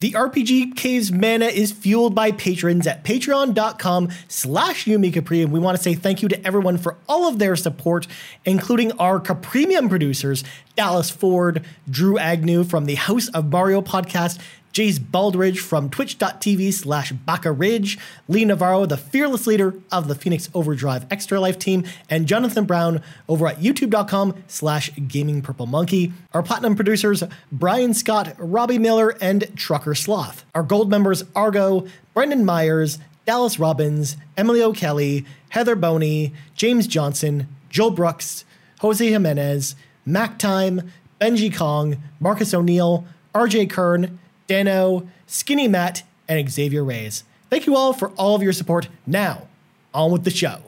The RPG Cave's mana is fueled by patrons at patreon.com slash YouMeCapri, and we want to say thank you to everyone for all of their support, including our CaPremium producers, Dallas Ford, Drew Agnew from the House of Mario podcast, Jase Baldridge from twitch.tv slash bakaridge, Lee Navarro, the fearless leader of the Phoenix Overdrive Extra Life team, and Johnathan Brown over at youtube.com slash Gaming Purple Monkey. Our platinum producers, Bryan Scott, Robby Miller, and Trucker Sloth. Our gold members, Argo, Brendan Myers, Dallas Robbins, Emily O'Kelley, Heather Boney, James Johnson, Joel Brooks, Jose Jimenez, Mac Time, Benji Kong, Marcus O'Neill, RJ Kern, Dano, Skinny Matt, and Xavier Reyes. Thank you all for all of your support. Now, on with the show.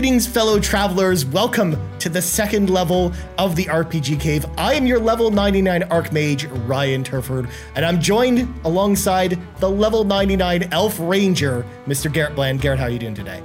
Greetings, fellow travelers. Welcome to the second level of the RPG Cave. I am your level 99 Archmage, Ryan Turford, and I'm joined alongside the level 99 Elf Ranger, Mr. Garret Bland. Garret, how are you doing today?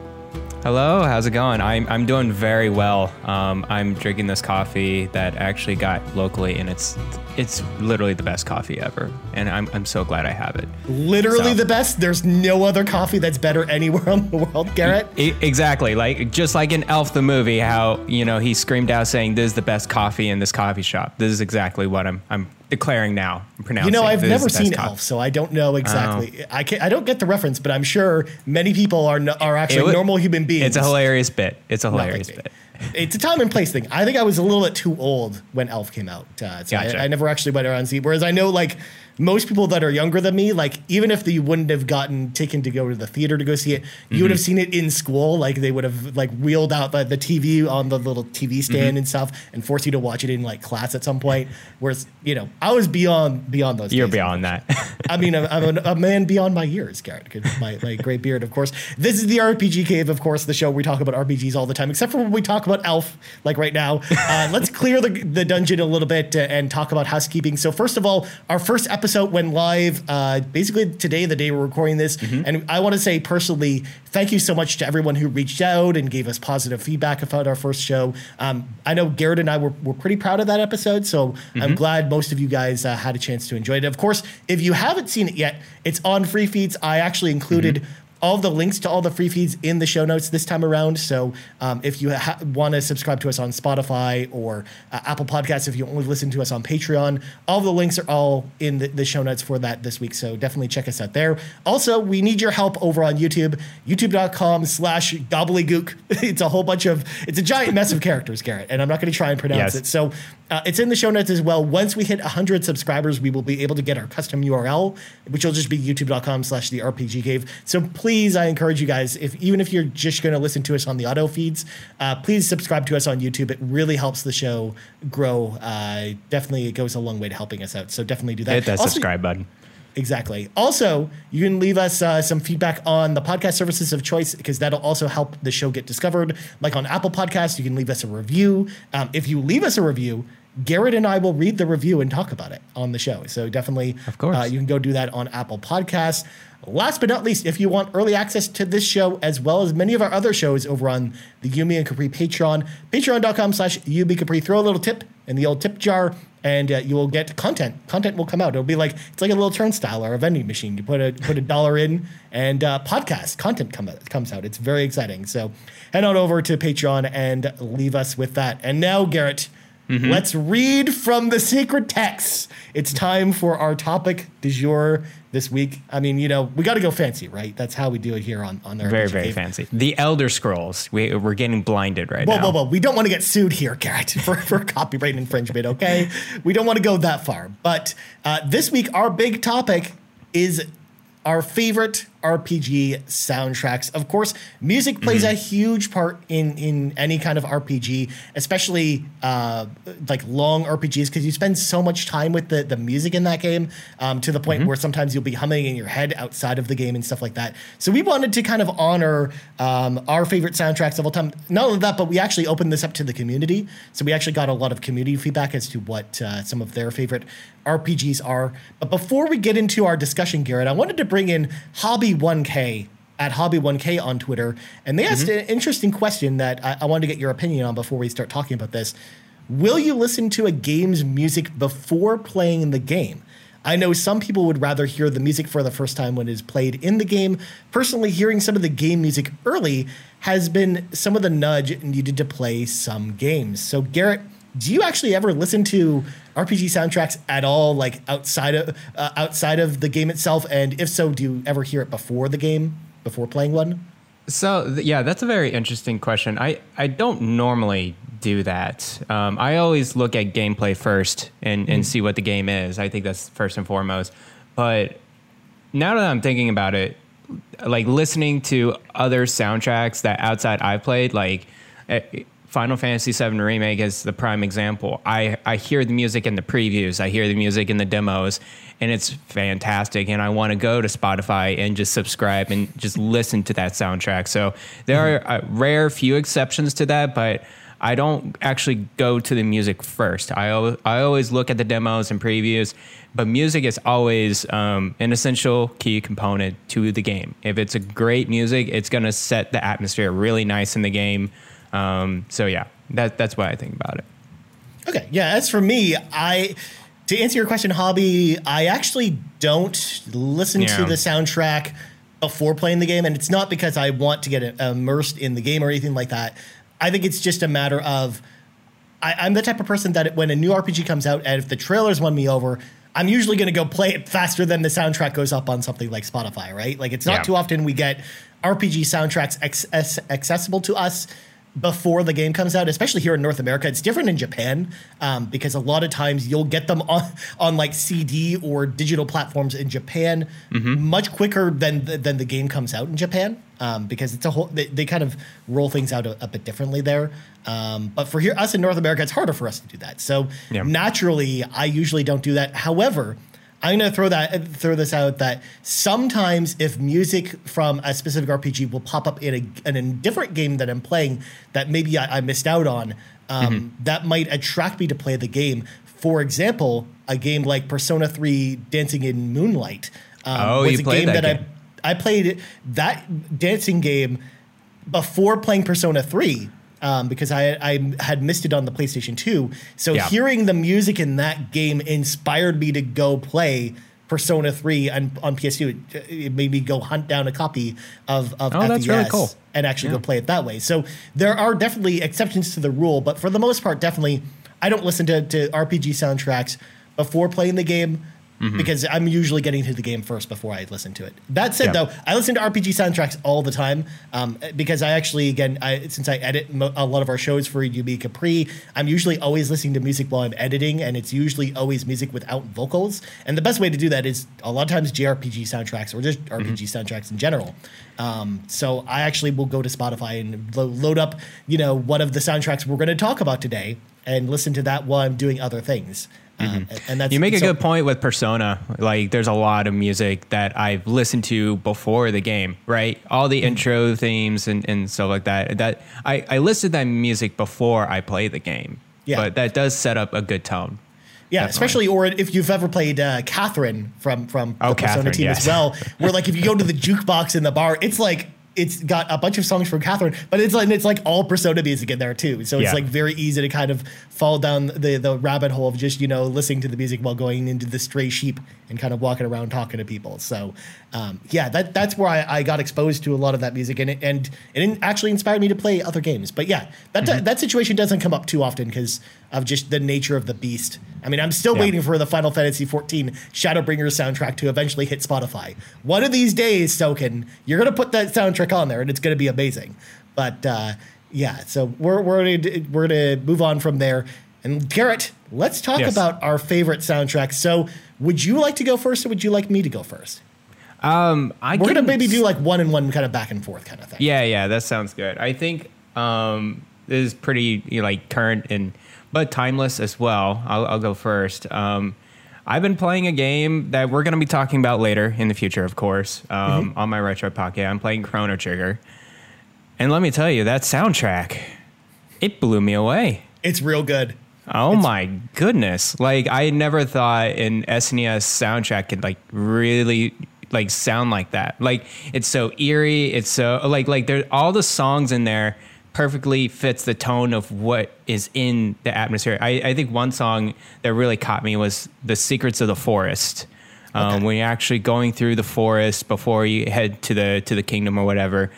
Hello, how's it going? I'm, I'm doing very well. Um, I'm drinking this coffee that actually got locally, and it's it's literally the best coffee ever. And I'm, I'm so glad I have it. Literally so. the best? There's no other coffee that's better anywhere in the world, Garret? E- exactly. Like just like in Elf the movie, how you know he screamed out saying, "This is the best coffee in this coffee shop." This is exactly what I'm I'm declaring now. I'm pronouncing. You know, I've never seen Elf, so I don't know exactly. Oh. I can't. I don't get the reference, but I'm sure many people are no, are actually normal human beings. It's a hilarious bit. It's a hilarious bit. It's a time and place thing. I think I was a little bit too old when Elf came out, uh, so gotcha. I, I, never actually went around and see. Whereas I know like most people that are younger than me, like even if you wouldn't have gotten taken to go to the theater to go see it, you mm-hmm. would have seen it in school. Like they would have like wheeled out the, the TV on the little TV stand mm-hmm. and stuff, and forced you to watch it in like class at some point. Whereas you know I was beyond beyond those. You're beyond that. I mean, I'm, I'm a, a, man beyond my years, Garret. My my great beard, of course. This is the RPG Cave, of course, the show we talk about RPGs all the time, except for when we talk about Elf, like right now. Uh, let's clear the the dungeon a little bit uh, and talk about housekeeping. So first of all, our first episode went live live uh, basically today, the day we're recording this. Mm-hmm. And I want to say personally, thank you so much to everyone who reached out and gave us positive feedback about our first show. Um, I know Garret and I were, were pretty proud of that episode, so mm-hmm. I'm glad most of you guys uh, had a chance to enjoy it. Of course, if you haven't seen it yet, it's on free feeds. I actually included. Mm-hmm all the links to all the free feeds in the show notes this time around. So um, if you ha- want to subscribe to us on Spotify or uh, Apple Podcasts, if you only listen to us on Patreon, all the links are all in the, the, show notes for that this week. So definitely check us out there. Also, we need your help over on YouTube, youtube.com slash gobbledygook. it's a whole bunch of, it's a giant mess of characters, Garret, and I'm not going to try and pronounce yes. it. So uh, it's in the show notes as well. Once we hit 100 subscribers, we will be able to get our custom URL, which will just be youtube.com slash the RPG cave. So please, I encourage you guys, if even if you're just going to listen to us on the auto feeds, uh, please subscribe to us on YouTube. It really helps the show grow. Uh, definitely, it goes a long way to helping us out. So definitely do that. Hit that also, subscribe button. Exactly. Also, you can leave us uh, some feedback on the podcast services of choice because that'll also help the show get discovered. Like on Apple Podcasts, you can leave us a review. Um, if you leave us a review, Garret and I will read the review and talk about it on the show. So definitely, of course, uh, you can go do that on Apple Podcasts. Last but not least, if you want early access to this show as well as many of our other shows over on the You Me and Capri Patreon, patreon.com slash YouMeCapri, throw a little tip in the old tip jar and uh, you will get content. Content will come out. It'll be like it's like a little turnstile or a vending machine. You put a put a dollar in, and uh, podcast content come, comes out. It's very exciting. So head on over to Patreon and leave us with that. And now, Garret, mm-hmm. let's read from the secret texts. It's time for our topic du jour this week. I mean, you know, we got to go fancy, right? That's how we do it here on on the very very fancy. The Elder Scrolls. We we're getting blinded right whoa, now. Whoa, whoa, whoa! We don't want to get sued here, Garret, for, for copyright infringement. Okay, we don't want to go that far. But uh, this week, our big topic is our favorite RPG soundtracks. Of course, music plays Mm-hmm. a huge part in in any kind of RPG, especially uh, like long RPGs, because you spend so much time with the the music in that game um, to the point Mm-hmm. where sometimes you'll be humming in your head outside of the game and stuff like that. So we wanted to kind of honor um, our favorite soundtracks of all time. Not only that, but we actually opened this up to the community. So we actually got a lot of community feedback as to what uh, some of their favorite RPGs are. But before we get into our discussion, Garret, I wanted to bring in Hobby1K at Hobby1K on Twitter, and they asked mm-hmm. an interesting question that I, I wanted to get your opinion on before we start talking about this. Will you listen to a game's music before playing the game? I know some people would rather hear the music for the first time when it is played in the game. Personally, hearing some of the game music early has been some of the nudge needed to play some games. So, Garret, do you actually ever listen to RPG soundtracks at all, like outside of uh, outside of the game itself? And if so, do you ever hear it before the game, before playing one? So yeah, that's a very interesting question. I, I don't normally do that. Um, I always look at gameplay first and, and see what the game is. I think that's first and foremost. But now that I'm thinking about it, like listening to other soundtracks that outside I've played, like eh, Final Fantasy VII Remake is the prime example. I, I hear the music in the previews, I hear the music in the demos, and it's fantastic. And I want to go to Spotify and just subscribe and just listen to that soundtrack. So there are a rare few exceptions to that, but I don't actually go to the music first. I, al- I always look at the demos and previews, but music is always um, an essential key component to the game. If it's a great music, it's going to set the atmosphere really nice in the game. Um, so yeah, that that's what I think about it. Okay, yeah. As for me, I to answer your question, hobby, I actually don't listen to the soundtrack before playing the game, and it's not because I want to get immersed in the game or anything like that. I think it's just a matter of I, I'm the type of person that when a new RPG comes out, and if the trailers won me over, I'm usually going to go play it faster than the soundtrack goes up on something like Spotify, right? Like it's not Yeah. too often we get RPG soundtracks ex- accessible to us before the game comes out, especially here in North America. It's different in Japan um, because a lot of times you'll get them on on like CD or digital platforms in Japan much quicker than the, than the game comes out in Japan um, because it's a whole they, they kind of roll things out a, a bit differently there. Um, but for here us in North America, it's harder for us to do that. So Yeah. naturally, I usually don't do that. However, I'm going to throw that throw this out that sometimes if music from a specific RPG will pop up in a, in a different game that I'm playing that maybe I, I missed out on, um, Mm-hmm. that might attract me to play the game. For example, a game like Persona 3 Dancing in Moonlight um, Oh, was you a game that that, game. I I played that dancing game before playing Persona 3 um, because I, I had missed it on the PlayStation 2. So Yeah. hearing the music in that game inspired me to go play Persona 3 on, on PS2. It, it made me go hunt down a copy of, of Oh, FES that's really cool. and actually Yeah. go play it that way. So there are definitely exceptions to the rule, but for the most part, definitely, I don't listen to, to RPG soundtracks before playing the game Mm-hmm. because I'm usually getting to the game first before I listen to it. That said, Yeah. though, I listen to RPG soundtracks all the time um, because I actually, again, I, since I edit mo- a lot of our shows for You Me Capri, I'm usually always listening to music while I'm editing, and it's usually always music without vocals. And the best way to do that is a lot of times JRPG soundtracks or just RPG soundtracks in general. Um, so I actually will go to Spotify and lo- load up, you know, one of the soundtracks we're going to talk about today and listen to that while I'm doing other things. Um, and- that's You make a so- good point with Persona. Like, there's a lot of music that I've listened to before the game, right? All the intro themes and, and stuff like that. That I, I listed that music before I play the game. Yeah. But that does set up a good tone. Yeah, Definitely. especially or if you've ever played uh, Catherine from from Oh, the Persona Catherine, team as well, where like if you go to the jukebox in the bar, it's like it's got a bunch of songs from Catherine, but it's like it's like all Persona music in there too. So it's Yeah. like very easy to kind of fall down the the rabbit hole of just you know listening to the music while going into the stray sheep and kind of walking around talking to people. So um, yeah, that that's where I, I got exposed to a lot of that music, and it, and it actually inspired me to play other games. But yeah, that Mm-hmm. that situation doesn't come up too often because of just the nature of the beast. I mean, I'm still Yeah. waiting for the Final Fantasy XIV Shadowbringers soundtrack to eventually hit Spotify. One of these days, Soken, you're gonna put that soundtrack on there, and it's gonna be amazing. But uh, yeah, so we're we're gonna, we're gonna move on from there. And Garret, let's talk Yes. about our favorite soundtracks. So, would you like to go first, or would you like me to go first? Um, I We're gonna maybe do like one and one kind of back and forth kind of thing. Yeah, yeah, that sounds good. I think um, this is pretty you know, like current and but timeless as well. I'll, I'll go first. Um, I've been playing a game that we're going to be talking about later in the future, of course, um, Mm-hmm. on my retro pocket. I'm playing Chrono Trigger, and let me tell you, that soundtrack, it blew me away. It's real good. Oh my goodness! Like I never thought an SNES soundtrack could like really like sound like that. Like it's so eerie. It's so like like there all the songs in there perfectly fits the tone of what is in the atmosphere. I, I think one song that really caught me was "The Secrets of the Forest." Um, Okay. When you're actually going through the forest before you head to the to the kingdom or whatever,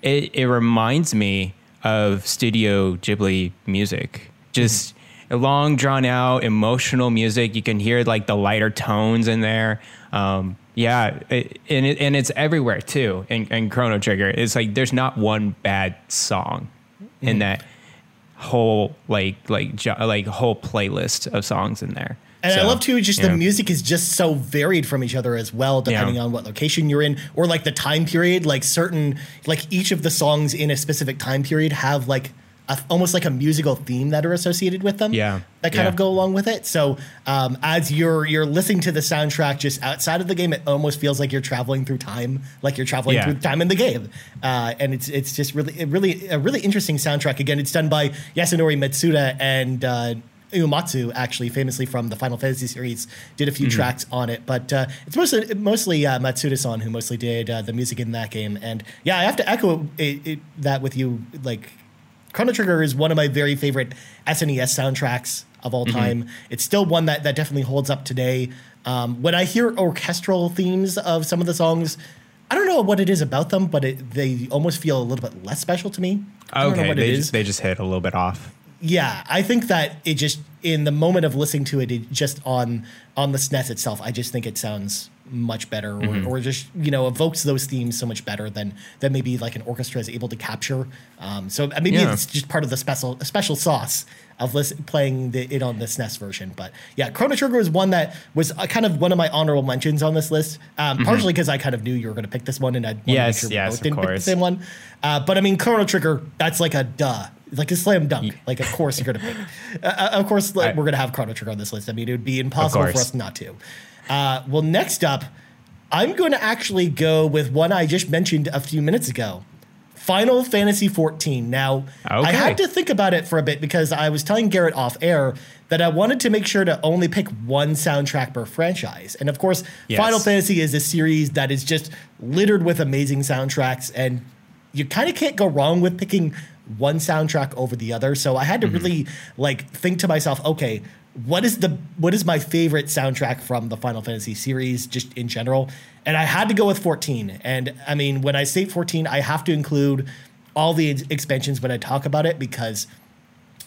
it it reminds me of Studio Ghibli music. Just a long drawn out emotional music. You can hear like the lighter tones in there. Um, yeah, it, and it, and it's everywhere too. And, in Chrono Trigger, it's like there's not one bad song in mm-hmm. that whole like like jo- like whole playlist of songs in there. And I love too, just the music is just so varied from each other as well, depending Yeah. on what location you're in or like the time period. Like certain, like each of the songs in a specific time period have like a, almost like a musical theme that are associated with them. Yeah. that kind Yeah. of go along with it. So um, as you're you're listening to the soundtrack just outside of the game, it almost feels like you're traveling through time, like you're traveling Yeah. through time in the game. Uh, and it's it's just really it really a really interesting soundtrack. Again, it's done by Yasunori Mitsuda and. Uh, Uematsu actually famously from the Final Fantasy series did a few tracks on it, but uh, it's mostly mostly uh, Mitsuda-san who mostly did uh, the music in that game. And yeah, I have to echo it, it, that with you. Like Chrono Trigger is one of my very favorite SNES soundtracks of all time. It's still one that, that definitely holds up today. Um, when I hear orchestral themes of some of the songs, I don't know what it is about them, but it, they almost feel a little bit less special to me. I don't know Okay, what they it just, is. they just hit a little bit off. Yeah, I think that it just in the moment of listening to it, it just on on the SNES itself, I just think it sounds much better, or, Mm-hmm. or just you know evokes those themes so much better than than maybe like an orchestra is able to capture. Um, so uh, maybe Yeah. it's just part of the special special sauce of listen, playing the, it on the SNES version. But yeah, Chrono Trigger was one that was uh, kind of one of my honorable mentions on this list, um, partially because I kind of knew you were going to pick this one, and I wanted Mm-hmm. Yes, sure yes, of didn't pick the course. same one. Uh, but I mean, Chrono Trigger, that's like a duh. Like a slam dunk. Like, of course you're going to pick. Uh, of course, like, I- we're going to have Chrono Trigger on this list. I mean, it would be impossible for us not to. Uh, well, next up, I'm going to actually go with one I just mentioned a few minutes ago Final Fantasy XIV. Now, I had to think about it for a bit because I was telling Garret off air that I wanted to make sure to only pick one soundtrack per franchise. And of course, Yes. Final Fantasy is a series that is just littered with amazing soundtracks, and you kind of can't go wrong with picking one soundtrack over the other. So I had to really like think to myself, okay, what is the what is my favorite soundtrack from the Final Fantasy series just in general? And I had to go with 14. And I mean, when I say 14, I have to include all the ex- expansions when I talk about it because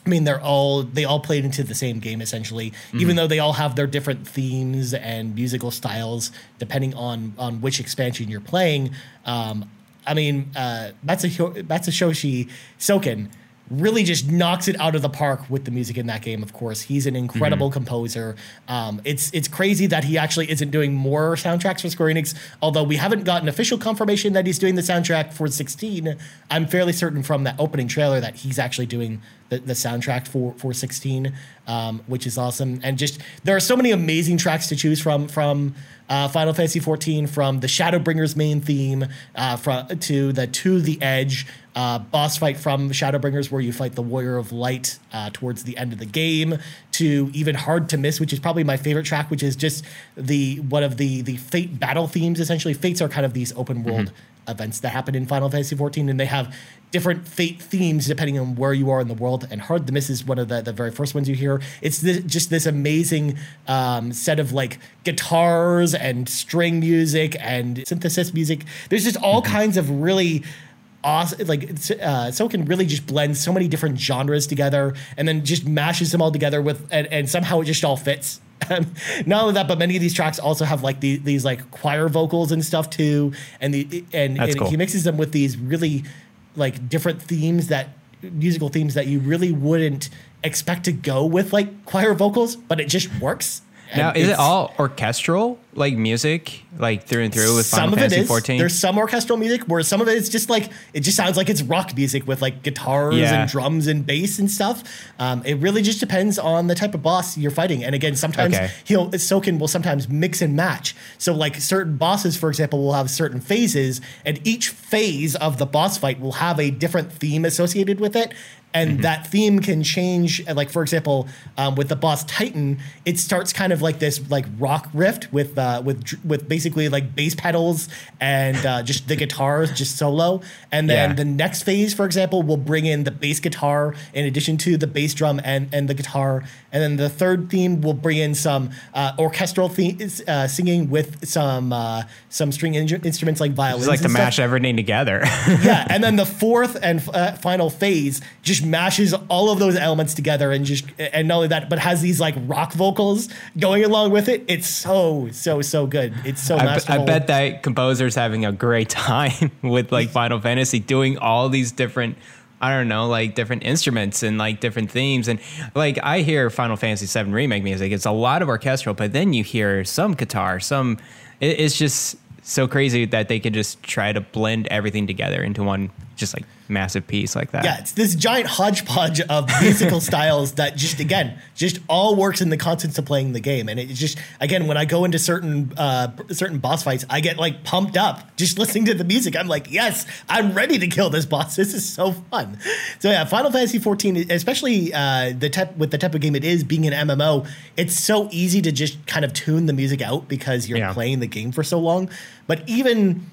I mean, they're all they all played into the same game essentially, even though they all have their different themes and musical styles depending on on which expansion you're playing. Um, I mean, uh, Matsuho- Masayoshi Soken really just knocks it out of the park with the music in that game. Of course, he's an incredible composer. Um, it's it's crazy that he actually isn't doing more soundtracks for Square Enix. Although we haven't gotten official confirmation that he's doing the soundtrack for 16, I'm fairly certain from that opening trailer that he's actually doing the, the soundtrack for for 16, um, which is awesome. And just there are so many amazing tracks to choose from from uh, Final Fantasy 14, from the Shadowbringers main theme uh, from to the To the Edge uh, boss fight from Shadowbringers, where you fight the Warrior of Light uh, towards the end of the game, to even Hard to Miss, which is probably my favorite track, which is just the one of the the Fate battle themes. Essentially, Fates are kind of these open world events that happen in Final Fantasy XIV, and they have different fate themes depending on where you are in the world. And Hard to Miss is one of the, the very first ones you hear. It's this, just this amazing um, set of like guitars and string music and synthesis music. There's just all kinds of really awesome like it's, uh so can really just blend so many different genres together and then just mashes them all together with and, and somehow it just all fits um, not only that but many of these tracks also have like the, these like choir vocals and stuff too and the and, and cool. he mixes them with these really like different themes that musical themes that you really wouldn't expect to go with like choir vocals but it just works Now, is it all orchestral, like music, like through and through with Final some of it Fantasy is. 14? There's some orchestral music where some of it is just like it just sounds like it's rock music with like guitars Yeah. and drums and bass and stuff. Um, it really just depends on the type of boss you're fighting. And again, sometimes Okay. he'll Soken will sometimes mix and match. So like certain bosses, for example, will have certain phases, and each phase of the boss fight will have a different theme associated with it. And Mm-hmm. that theme can change. uh, Like for example, um, with the boss Titan, it starts kind of like this like rock rift with uh, with with basically like bass pedals and uh, just the guitars just solo. And then Yeah. the next phase, for example, will bring in the bass guitar in addition to the bass drum and and the guitar. And then the third theme will bring in some uh, orchestral themes, uh, singing with some uh, some string in- instruments like violins. it's like to stuff mash everything together. yeah, and then the fourth and uh, final phase just mashes all of those elements together, and just and not only that, but has these like rock vocals going along with it. It's so so so good. It's so I, masterful. I bet that composer's having a great time with like Final Fantasy doing all these different I don't know, like different instruments and like different themes. And like I hear Final Fantasy VII remake music, it's a lot of orchestral, but then you hear some guitar, some. It, it's just so crazy that they could just try to blend everything together into one just like massive piece like that. Yeah, it's this giant hodgepodge of musical styles that just again just all works in the context of playing the game, and it's just again when I go into certain uh, certain boss fights, I get like pumped up just listening to the music. I'm like, yes, I'm ready to kill this boss. This is so fun. So yeah, Final Fantasy 14, especially uh, the type with the type of game it is, being an MMO, it's so easy to just kind of tune the music out because you're Yeah. playing the game for so long. But even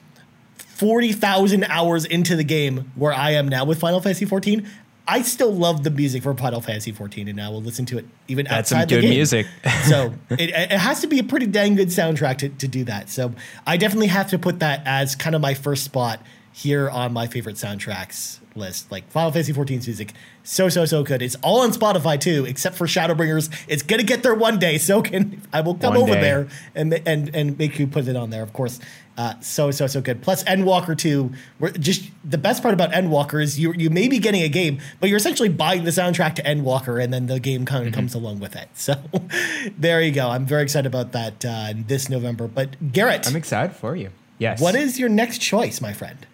40,000 hours into the game where I am now with Final Fantasy 14, I still love the music for Final Fantasy 14 and I will listen to it even That's some outside the good game. music. so it, it has to be a pretty dang good soundtrack to, to do that. So I definitely have to put that as kind of my first spot here on my favorite soundtracks list. Like Final Fantasy 14's music, so so so good. It's all on Spotify too, except for Shadowbringers. It's gonna get there one day. Soken I will come One over day. there and and and make you put it on there. Of course, uh, so so so good. Plus Endwalker 2. We're just the best part about Endwalker is you you may be getting a game, but you're essentially buying the soundtrack to Endwalker, and then the game kind of comes along with it. So there you go. I'm very excited about that uh, this November. But Garret, I'm excited for you. Yes. what is your next choice, my friend?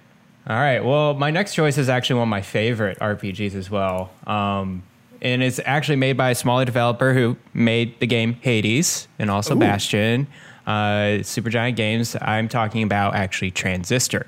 All right. Well, my next choice is actually one of my favorite RPGs as well. Um, and it's actually made by a smaller developer who made the game Hades and also Ooh. Bastion, uh, Supergiant Games. I'm talking about actually Transistor.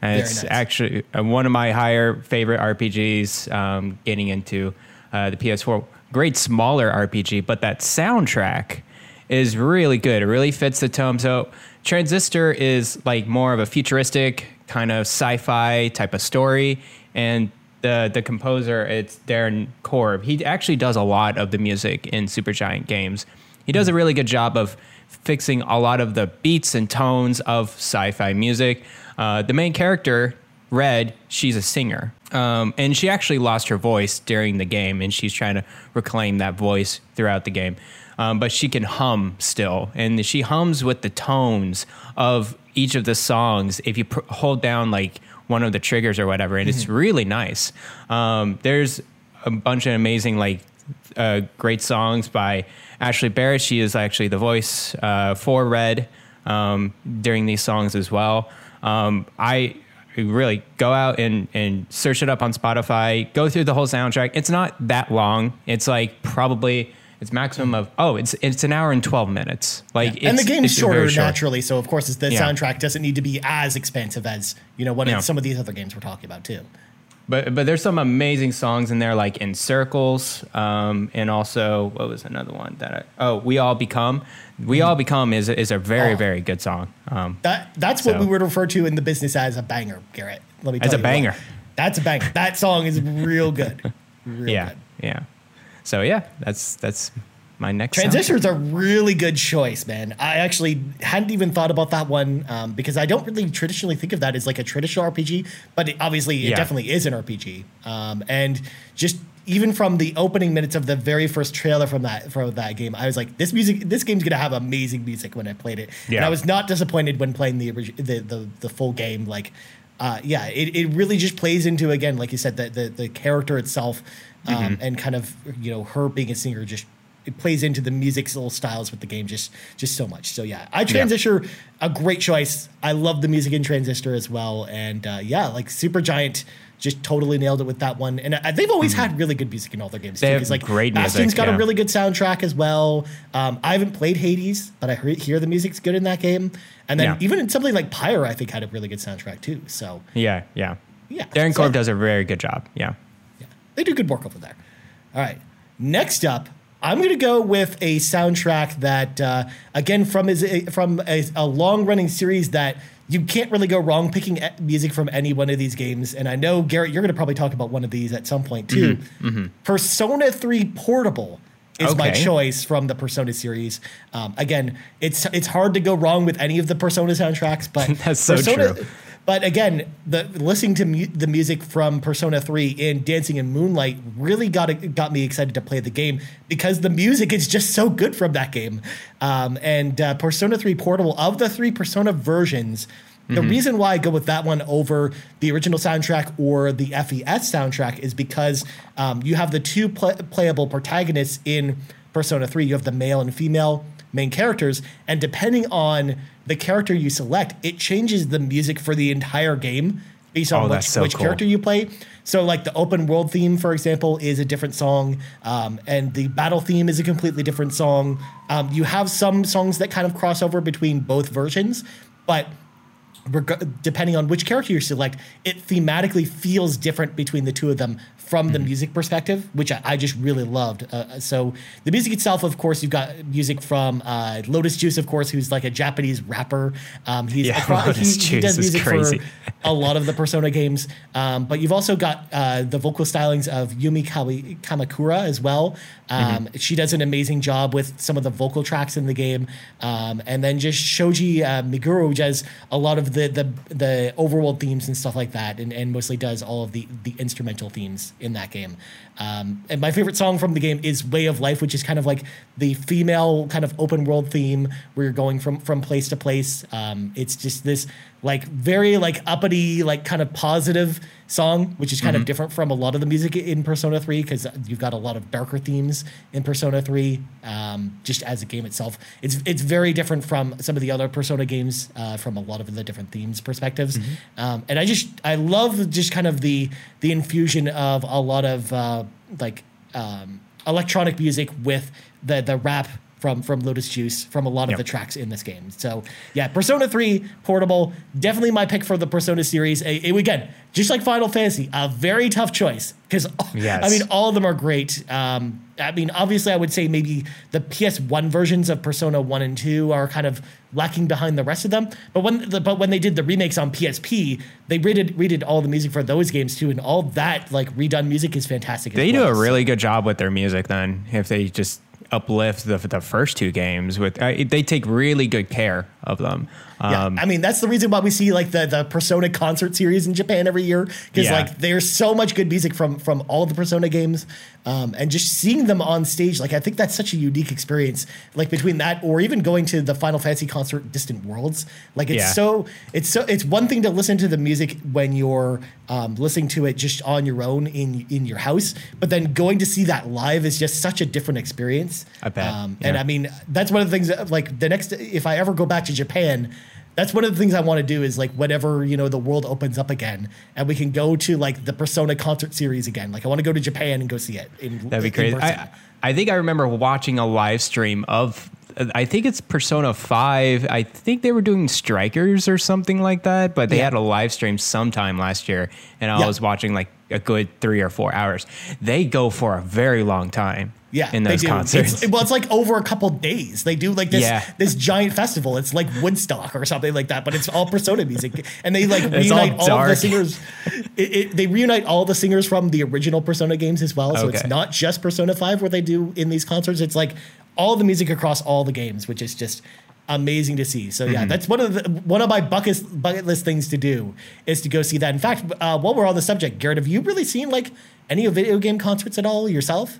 And Very it's nice. actually uh, one of my higher favorite RPGs um, getting into uh, the PS4. Great smaller RPG, but that soundtrack is really good. It really fits the tone. So Transistor is like more of a futuristic kind of sci-fi type of story, and the the composer it's Darren Korb. He actually does a lot of the music in Supergiant games. He does a really good job of fixing a lot of the beats and tones of sci-fi music. Uh, the main character Red, she's a singer. Um, and she actually lost her voice during the game, and she's trying to reclaim that voice throughout the game. Um, but she can hum still, and she hums with the tones of each of the songs if you pr- hold down like one of the triggers or whatever, and it's really nice. Um, there's a bunch of amazing like uh, great songs by Ashley Barrett. She is actually the voice uh, for Red um, during these songs as well. Um, I really go out and, and search it up on Spotify. Go through the whole soundtrack. It's not that long. It's like probably it's maximum of oh it's it's an hour and twelve minutes. Like and the game's it's shorter short. naturally, so of course it's, the Yeah. soundtrack doesn't need to be as expansive as you know what Yeah. some of these other games we're talking about too. But but there's some amazing songs in there, like in Circles, um, and also what was another one that I, oh We All Become. We All Become is is a very Oh. very good song. Um, That that's what we would refer to in the business as a banger, Garret. Let me tell As a you what. banger. That's a banger. That song is real good. Real yeah, good. yeah. So yeah, that's that's my next. Transistor is a really good choice, man. I actually hadn't even thought about that one um, because I don't really traditionally think of that as like a traditional RPG, but it, obviously it Yeah. definitely is an RPG. Um, and just even from the opening minutes of the very first trailer from that from that game, I was like, this music, this game's gonna have amazing music when I played it. And Yeah. I was not disappointed when playing the the the, the full game. Like, uh, yeah, it, it really just plays into again, like you said, the the, the character itself, um, Mm-hmm. and kind of you know her being a singer just it plays into the musical styles with the game just just so much. So yeah, I Transistor a great choice. I love the music in Transistor as well, and uh, yeah, like Supergiant just totally nailed it with that one. And uh, they've always had really good music in all their games They too. have like great music, Bastion's got yeah. a really good soundtrack as well. Um, I haven't played Hades, but I hear, hear the music's good in that game. And then Yeah. even in something like Pyre, I think had a really good soundtrack too. So Yeah, yeah. Yeah, Darren so- Korb does a very good job. Yeah. They do good work over there. All right. Next up, I'm going to go with a soundtrack that, uh, again, from is from a, a long running series that you can't really go wrong picking music from any one of these games. And I know Garret, you're going to probably talk about one of these at some point too. Persona 3 Portable is my choice from the Persona series. Um, again, it's it's hard to go wrong with any of the Persona soundtracks, but That's so Persona, true. But again, the listening to mu- the music from Persona 3 and Dancing in Moonlight really got got me excited to play the game because the music is just so good from that game. Um, and uh, Persona 3 Portable of the three Persona versions, the reason why I go with that one over the original soundtrack or the FES soundtrack is because um, you have the two pla playable protagonists in Persona 3. You have the male and female main characters, and depending on the character you select, it changes the music for the entire game based on Oh, which, so which cool. character you play. So, like the open world theme, for example, is a different song, um, and the battle theme is a completely different song. Um, you have some songs that kind of cross over between both versions, but reg- depending on which character you select, it thematically feels different between the two of them from Mm-hmm. the music perspective, which I, I just really loved. Uh, so the music itself, of course, you've got music from uh, Lotus Juice, of course, who's like a Japanese rapper. Um, he's Yeah, acro- Lotus he, he does music crazy. for a lot of the Persona games. Um, but you've also got uh, the vocal stylings of Yumi Kawi- Kawamura as well. Um, She does an amazing job with some of the vocal tracks in the game. Um, and then just Shoji uh, Meguro does a lot of the, the the overworld themes and stuff like that, and, and mostly does all of the the instrumental themes in that game. Um, and my favorite song from the game is "Way of Life," which is kind of like the female kind of open world theme where you're going from from place to place. Um, it's just this like very like uppity, like kind of positive song, which is kind of different from a lot of the music in Persona 3 because you've got a lot of darker themes in Persona 3. Um, just as a game itself, it's it's very different from some of the other Persona games uh, from a lot of the different themes perspectives. Um, and I just I love just kind of the the infusion of a lot of uh, like um, electronic music with the the rap from from Lotus Juice from a lot of Yep. the tracks in this game. So yeah, Persona 3 Portable, definitely my pick for the Persona series. A, a- again, just like Final Fantasy, a very tough choice because Yes. I mean all of them are great. Um, I mean, obviously, I would say maybe the PS1 versions of Persona 1 and 2 are kind of lacking behind the rest of them. But when the, but when they did the remakes on PSP, they redid redid all the music for those games too, and all that like redone music is fantastic. as They do well. a really good job with their music then if they just uplift the, the first two games with uh, they take really good care of them. Yeah, Um, I mean that's the reason why we see like the the Persona concert series in Japan every year because Yeah. like there's so much good music from from all of the Persona games, um, and just seeing them on stage, like I think that's such a unique experience. Like between that or even going to the Final Fantasy concert, Distant Worlds, like it's Yeah. so it's so it's one thing to listen to the music when you're um, listening to it just on your own in in your house, but then going to see that live is just such a different experience. I bet, Um, And. I mean, that's one of the things that, like the next, if I ever go back to Japan, that's one of the things I want to do is like whenever, you know, the world opens up again and we can go to like the Persona concert series again. Like I want to go to Japan and go see it. In, That'd be in crazy. I, I think I remember watching a live stream of, I think it's Persona 5. I think they were doing Strikers or something like that, but they Yeah. had a live stream sometime last year, and I Yeah. was watching like a good three or four hours. They go for a very long time yeah, in they those concerts. It's, well, it's like over a couple days. They do like this Yeah. this giant festival. It's like Woodstock or something like that, but it's all Persona music, and they like all reunite all, of the singers. It, it, they reunite all the singers from the original Persona games as well. So it's not just Persona Five where they do in these concerts. It's like all the music across all the games, which is just amazing to see. So Mm-hmm. yeah, that's one of the one of my bucket bucket list things to do is to go see that. In fact, uh, while we're on the subject, Garret, have you really seen like any video game concerts at all yourself?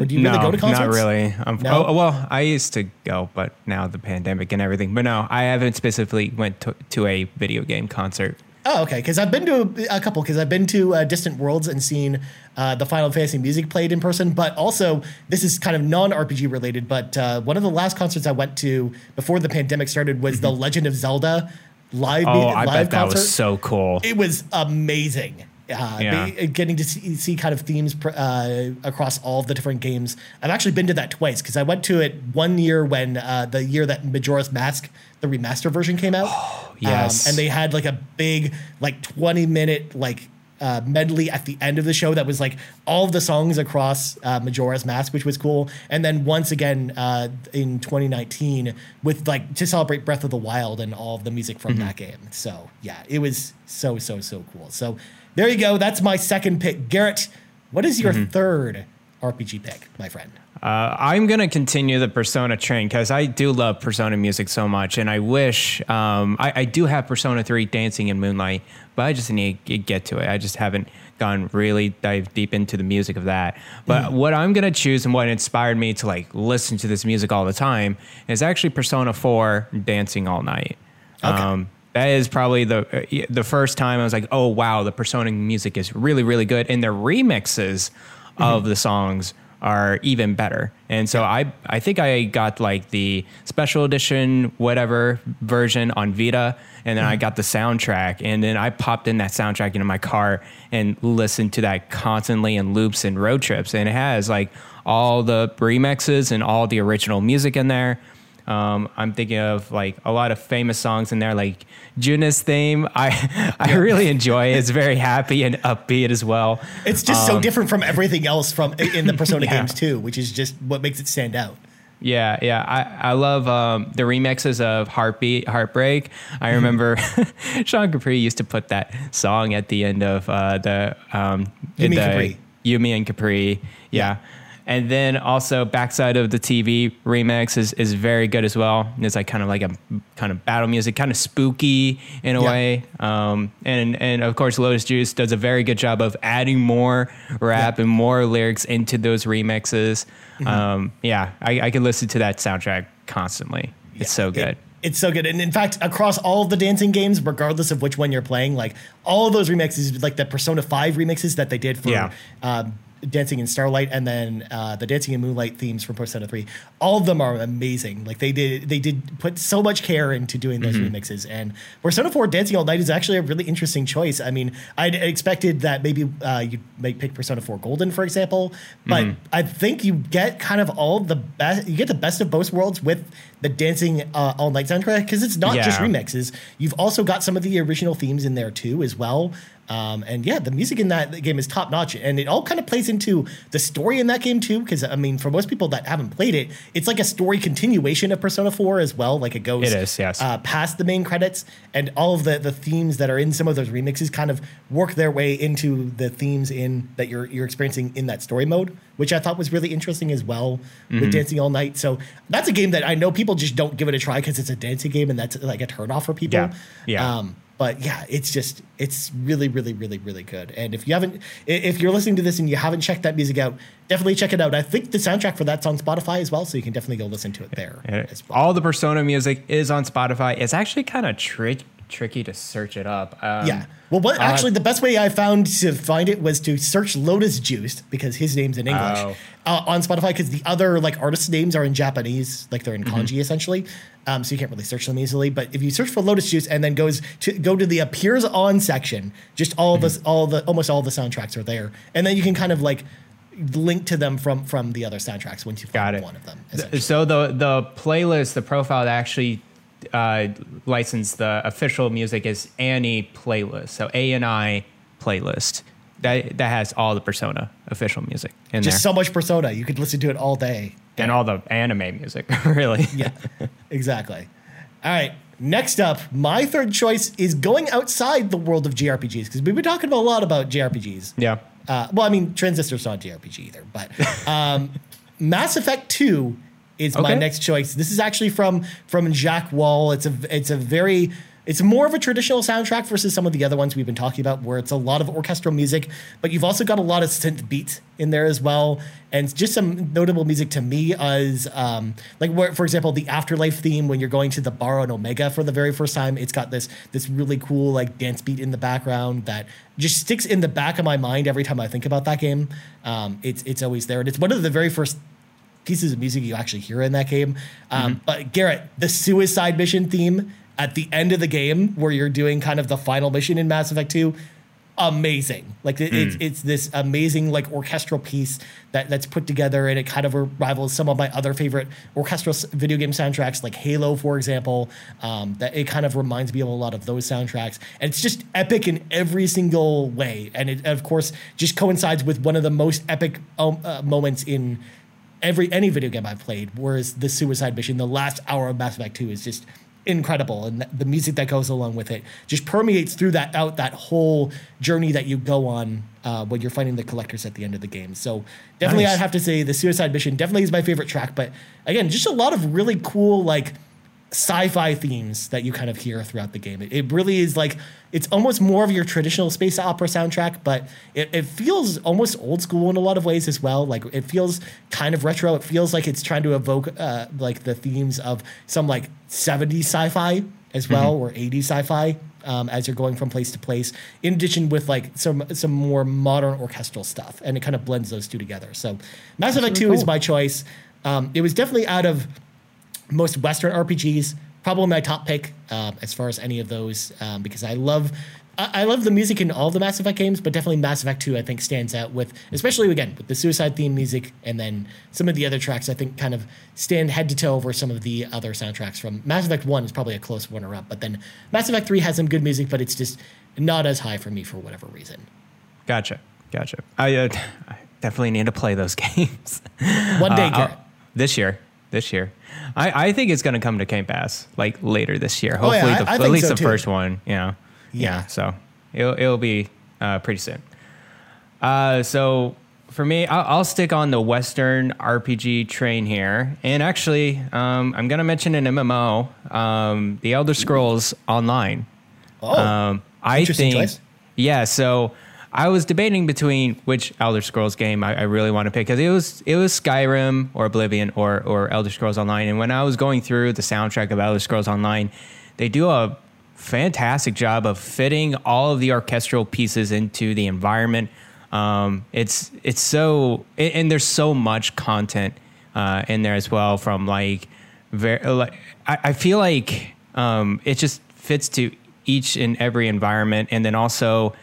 Or do you no, really go to concerts? not really. Um, No? oh, well, I used to go, but now the pandemic and everything. But no, I haven't specifically went to, to a video game concert. Oh, okay. Because I've been to a, a couple. Because I've been to uh, Distant Worlds and seen uh, the Final Fantasy music played in person. But also, this is kind of non RPG related. But uh, one of the last concerts I went to before the pandemic started was the Legend of Zelda live. Mm-hmm. Oh, I live bet that concert. was so cool. It was amazing. Uh, Yeah. be- getting to see, see kind of themes pr- uh, across all the different games. I've actually been to that twice because I went to it one year when uh, the year that Majora's Mask, the remaster version, came out. yes. Um, and they had like a big, like 20 minute, like, uh, medley at the end of the show that was like all of the songs across uh, Majora's Mask, which was cool. And then once again uh, in 2019 with like to celebrate Breath of the Wild and all of the music from that game. So yeah, it was so so so cool. So there you go. That's my second pick. Garret, what is your third RPG pick, my friend? Uh, I'm gonna continue the Persona train because I do love Persona music so much, and I wish um, I, I do have Persona 3 Dancing in Moonlight, but I just need to get to it. I just haven't gone really dive deep into the music of that. But what I'm gonna choose and what inspired me to like listen to this music all the time is actually Persona 4 Dancing All Night. Um, that is probably the the first time I was like, oh wow, the Persona music is really really good, and the remixes of the songs are even better. And so I I think I got like the special edition whatever version on Vita and then I mm-hmm. got the soundtrack and then I popped in that soundtrack into my car and listened to that constantly in loops and road trips and it has like all the remixes and all the original music in there. Um, I'm thinking of like a lot of famous songs in there, like Junes theme. I I really enjoy it. It's very happy and upbeat as well. It's just so different from everything else from in the Persona Um, Yeah. games too, which is just what makes it stand out. Yeah, yeah. I, I love um, the remixes of Heartbeat, Heartbreak. I remember Sean Capri used to put that song at the end of uh, the um, Yumi the Capri. You Me and Capri. Yeah. And then also backside of the TV remix is, is very good as well. It's like kind of like a kind of battle music, kind of spooky in a Yeah. way. Um, and and of course, Lotus Juice does a very good job of adding more rap Yeah. and more lyrics into those remixes. Mm-hmm. Um, yeah, I, I could listen to that soundtrack constantly. It's so It- good. it's so good. And in fact, across all of the dancing games, regardless of which one you're playing, like all of those remixes, like the Persona 5 remixes that they did for Yeah. um, Dancing in Starlight and then uh, the Dancing in Moonlight themes from Persona 3, all of them are amazing. Like they did they did put so much care into doing those Mm-hmm. remixes. And Persona 4 Dancing All Night is actually a really interesting choice. I mean, I'd expected that maybe uh, you might pick Persona 4 Golden, for example, but Mm-hmm. I think you get kind of all the best, you get the best of both worlds with the Dancing uh, All Night soundtrack because it's not just remixes. You've also got some of the original themes in there too, as well. Um, and yeah, the music in that game is top notch, and it all kind of plays into the story in that game too. Because I mean, for most people that haven't played it, it's like a story continuation of Persona Four as well. Like it goes, It is, yes. uh, past the main credits, and all of the the themes that are in some of those remixes kind of work their way into the themes in that you're you're experiencing in that story mode, which I thought was really interesting as well Mm-hmm. with Dancing All Night. So that's a game that I know people just don't give it a try because it's a dancing game, and that's like a turn off for people. Yeah, yeah. Um, but yeah, it's just it's really, really, really, really good. And if you haven't, if you're listening to this and you haven't checked that music out, definitely check it out. I think the soundtrack for that's on Spotify as well, so you can definitely go listen to it there as well. all the Persona music is on Spotify. It's actually kind of trick tricky to search it up. Um, Yeah. Well, what uh, actually the best way I found to find it was to search Lotus Juice because his name's in English Oh. uh, on Spotify because the other like artists' names are in Japanese, like they're in Mm-hmm. kanji essentially. Um, so you can't really search them easily. But if you search for Lotus Juice and then goes to go to the appears on section, just all Mm-hmm. the all the almost all the soundtracks are there, and then you can kind of like link to them from from the other soundtracks once you Got find it. one of them. So the the playlist, the profile that actually uh, licensed the official music is Annie playlist. So A N I playlist. That that has all the Persona official music in Just there, so much Persona, you could listen to it all day. and all the anime music. really. yeah, exactly. All right. Next up, my third choice is going outside the world of JRPGs because we've been talking a lot about JRPGs. Yeah. Uh, well, I mean, Transistor's not JRPG either, but um, Mass Effect Two is my next choice. This is actually from from Jack Wall. It's a it's a very it's more of a traditional soundtrack versus some of the other ones we've been talking about, where it's a lot of orchestral music, but you've also got a lot of synth beats in there as well, and just some notable music to me as um, like where, for example, the Afterlife theme when you're going to the bar on Omega for the very first time. It's got this this really cool like dance beat in the background that just sticks in the back of my mind every time I think about that game. Um, it's it's always there, and it's one of the very first pieces of music you actually hear in that game. Um, mm-hmm. But Garret, the suicide mission theme at the end of the game where you're doing kind of the final mission in Mass Effect 2 amazing like it, mm. it's it's this amazing like orchestral piece that that's put together and it kind of rivals some of my other favorite orchestral video game soundtracks like halo for example um, that it kind of reminds me of a lot of those soundtracks and it's just epic in every single way and it of course just coincides with one of the most epic um, uh, moments in every any video game i've played whereas the suicide mission the last hour of mass effect 2 is just incredible and the music that goes along with it just permeates through that out that whole journey that you go on uh, when you're fighting the collectors at the end of the game so definitely nice. i'd have to say the suicide mission definitely is my favorite track but again just a lot of really cool like sci-fi themes that you kind of hear throughout the game. It, it, really is like it's almost more of your traditional space opera soundtrack, but it, it, feels almost old school in a lot of ways as well. Like it feels kind of retro. It feels like it's trying to evoke uh, like the themes of some like 70s sci-fi as well mm-hmm. or 80s sci-fi um, as you're going from place to place. In addition with like some some more modern orchestral stuff, and it kind of blends those two together. So Mass Effect Two cool. is my choice. Um, it was definitely out of most Western RPGs. Probably my top pick uh, as far as any of those um, because I love I, love the music in all the Mass Effect games, but definitely Mass Effect 2 I think stands out with, especially again with the suicide theme music, and then some of the other tracks I think kind of stand head to toe over some of the other soundtracks from Mass Effect 1 is probably a close runner up, but then Mass Effect 3 has some good music, but it's just not as high for me for whatever reason. Gotcha, gotcha. I, uh, I definitely need to play those games one day. Uh, this year, this year. I, I think it's going to come to Game Pass like later this year. Hopefully, oh, yeah, the, at least so the too. first one. Yeah. yeah. yeah. So it'll it'll be uh, pretty soon. Uh, so for me, I'll, I'll, stick on the Western RPG train here, and actually, um, I'm going to mention an MMO, um, The Elder Scrolls Online. Oh, um, I think. Choice. Yeah. So I was debating between which Elder Scrolls game I, I really want to pick because it was it was Skyrim or Oblivion or or Elder Scrolls Online. And when I was going through the soundtrack of Elder Scrolls Online, they do a fantastic job of fitting all of the orchestral pieces into the environment. Um, it's it's so and there's so much content uh, in there as well from like very like I, I feel like um, it just fits to each and every environment and then also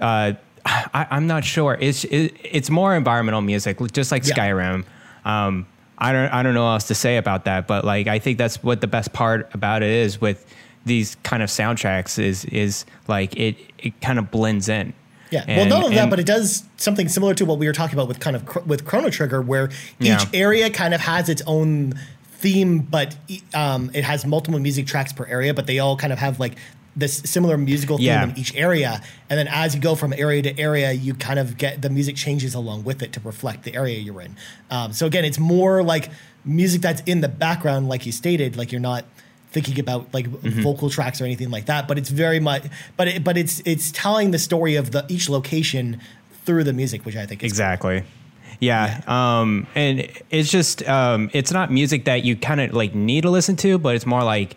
uh, I, am not sure. It's it, it's more environmental music, just like yeah. Skyrim. Um, I don't I don't know what else to say about that, but like I think that's what the best part about it is with these kind of soundtracks is is like it it kind of blends in. Yeah, and, well, not only that, but it does something similar to what we were talking about with kind of with Chrono Trigger, where each yeah. area kind of has its own theme, but um, it has multiple music tracks per area, but they all kind of have like this similar musical theme yeah. in each area and then as you go from area to area you kind of get the music changes along with it to reflect the area you're in um, so again it's more like music that's in the background like you stated like you're not thinking about like mm-hmm. vocal tracks or anything like that but it's very much but it, but it's it's telling the story of the each location through the music which i think exactly cool. Yeah. yeah. Um, and it's just, um, it's not music that you kind of like need to listen to, but it's more like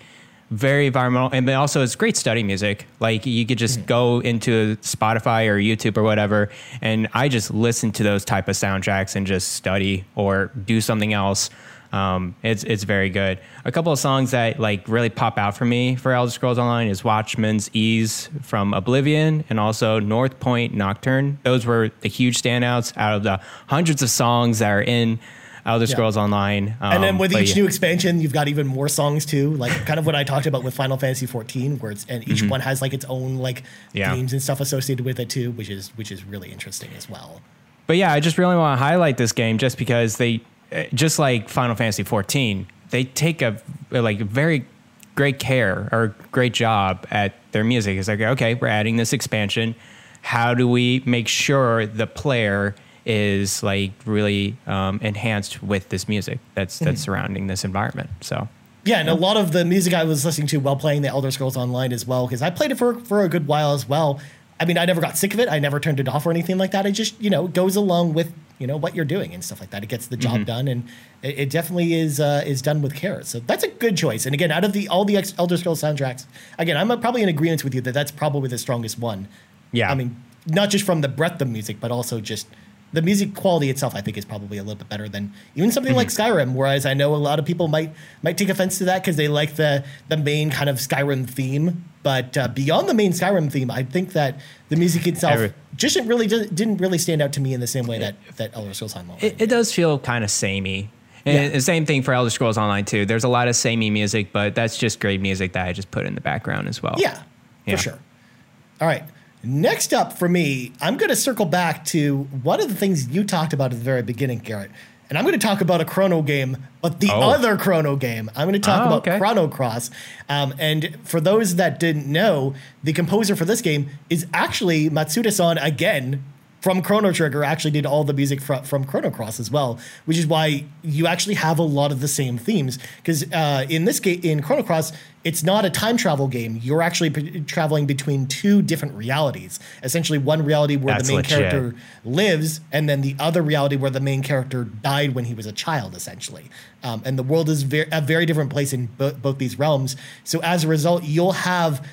very environmental and also it's great study music like you could just mm. go into spotify or youtube or whatever and i just listen to those type of soundtracks and just study or do something else um, it's it's very good. A couple of songs that like really pop out for me for Elder Scrolls Online is Watchman's Ease from Oblivion and also North Point Nocturne. Those were the huge standouts out of the hundreds of songs that are in Elder Scrolls yeah. Online. Um, and then um, with each yeah. new expansion, you've got even more songs too, like kind of what I talked about with Final Fantasy 14, where it's and each mm-hmm. one has like its own like yeah. themes and stuff associated with it too, which is which is really interesting as well. But yeah, I just really want to highlight this game just because they, eh, just like Final Fantasy 14, they take a like very great care or great job at their music. It's like okay, we're adding this expansion. How do we make sure the player is like really um, enhanced with this music that's that's mm-hmm. surrounding this environment. So Yeah, and a lot of the music I was listening to while playing the Elder Scrolls Online as well, because I played it for for a good while as well. I mean, I never got sick of it. I never turned it off or anything like that. It just, you know, goes along with, you know, what you're doing and stuff like that. It gets the job Mm-hmm. done, and it, it definitely is uh, is done with care. So that's a good choice. And again, out of the all the ex- Elder Scrolls soundtracks, again, I'm probably in agreement with you that that's probably the strongest one. Yeah. I mean, not just from the breadth of music, but also just the music quality itself. I think is probably a little bit better than even something like Mm-hmm. Skyrim. Whereas I know a lot of people might might take offense to that because they like the the main kind of Skyrim theme. But uh, beyond the main Skyrim theme, I think that the music itself Every- just didn't really didn't really stand out to me in the same way that that Elder Scrolls Online. It, it does feel kind of samey. And Yeah. the same thing for Elder Scrolls Online too. There's a lot of samey music, but that's just great music that I just put in the background as well. Yeah, Yeah. for sure. All right. Next up for me, I'm going to circle back to one of the things you talked about at the very beginning, Garret. And I'm going to talk about a Chrono game, but the Oh. other Chrono game. I'm going to talk Oh, about okay. Chrono Cross. Um, and for those that didn't know, the composer for this game is actually Mitsuda-san again from Chrono Trigger. Actually, did all the music from, from Chrono Cross as well, which is why you actually have a lot of the same themes. Because uh, in this game, in Chrono Cross, it's not a time travel game. You're actually p- traveling between two different realities. Essentially, one reality where That's the main legit. character lives, and then the other reality where the main character died when he was a child, essentially. Um, and the world is ver- a very different place in bo- both these realms. So as a result, you'll have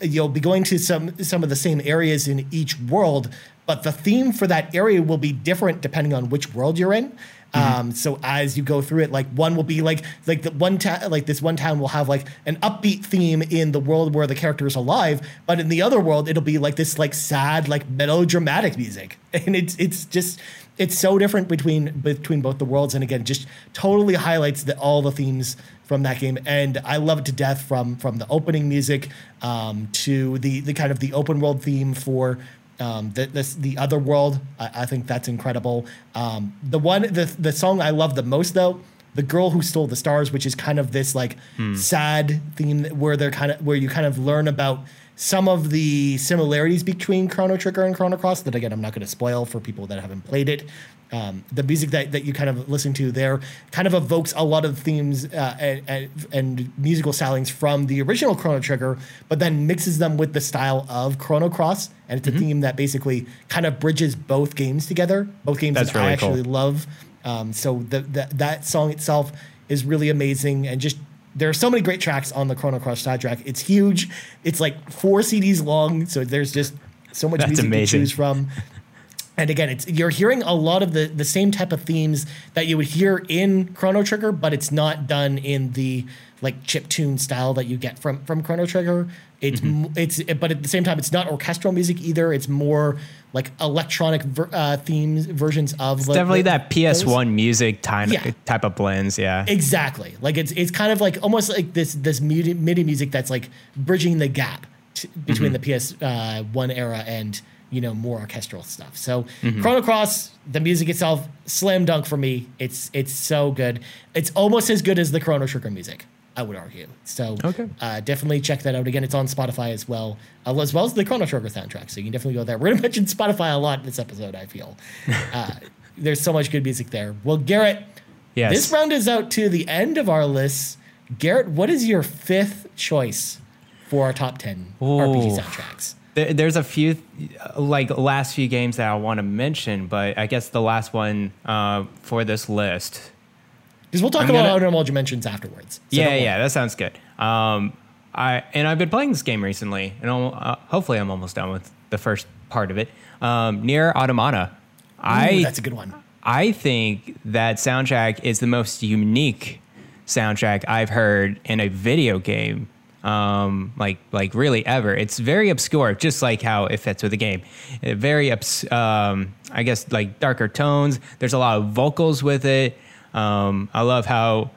you'll be going to some some of the same areas in each world, but the theme for that area will be different depending on which world you're in. Um, so as you go through it, like one will be like like the one ta- like this one town will have like an upbeat theme in the world where the character is alive, but in the other world it'll be like this like sad like melodramatic music, and it's it's just it's so different between between both the worlds, and again just totally highlights the, all the themes from that game, and I love it to death from from the opening music um, to the the kind of the open world theme for um, the this, the other world. I, I think that's incredible. Um, the one the the song I love the most though. The girl who stole the stars, which is kind of this like sad theme where they're kind of where you kind of learn about some of the similarities between Chrono Trigger and Chrono Cross. That again, I'm not going to spoil for people that haven't played it. Um, the music that, that you kind of listen to there kind of evokes a lot of themes uh, and, and, musical stylings from the original Chrono Trigger, but then mixes them with the style of Chrono Cross. And it's a theme that basically kind of bridges both games together. Both games That's that I actually cool. love. Um, so the, the, that song itself is really amazing and just there are so many great tracks on the Chrono Cross soundtrack. It's huge. It's like four CDs long, so there's just so much That's music amazing. to choose from. And again, it's you're hearing a lot of the the same type of themes that you would hear in Chrono Trigger, but it's not done in the like chip tune style that you get from from Chrono Trigger. It's Mm-hmm. it's but at the same time, it's not orchestral music either. It's more like electronic ver, uh, themes versions of It's the- definitely the- that PS1 music time Yeah. type of blends. Yeah. Exactly. Like it's it's kind of like almost like this this MIDI, MIDI music that's like bridging the gap t- between the PS uh, one era and you know more orchestral stuff. So Chrono Cross, the music itself, slam dunk for me. It's it's so good. It's almost as good as the Chrono Trigger music. I would argue. So Okay. uh, definitely check that out. Again, it's on Spotify as well, uh, as well as the Chrono Trigger soundtrack. So you can definitely go there. We're gonna mention Spotify a lot in this episode. I feel uh, there's so much good music there. Well, Garret. Yes. This round is out to the end of our list. Garret, what is your fifth choice for our top 10 RPG soundtracks? There, there's a few, like last few games that I want to mention, but I guess the last one uh, for this list. Because we'll talk I'm about gonna- honorable mentions afterwards. So yeah, yeah, that sounds good. Um, I and I've been playing this game recently, and uh, hopefully I'm almost done with the first part of it. Um, Nier Automata. Ooh, I that's a good one. I think that soundtrack is the most unique soundtrack I've heard in a video game. Um, like like really ever. It's very obscure, just like how it fits with the game. Uh, very obs- um, I guess like darker tones. There's a lot of vocals with it. Um, I love how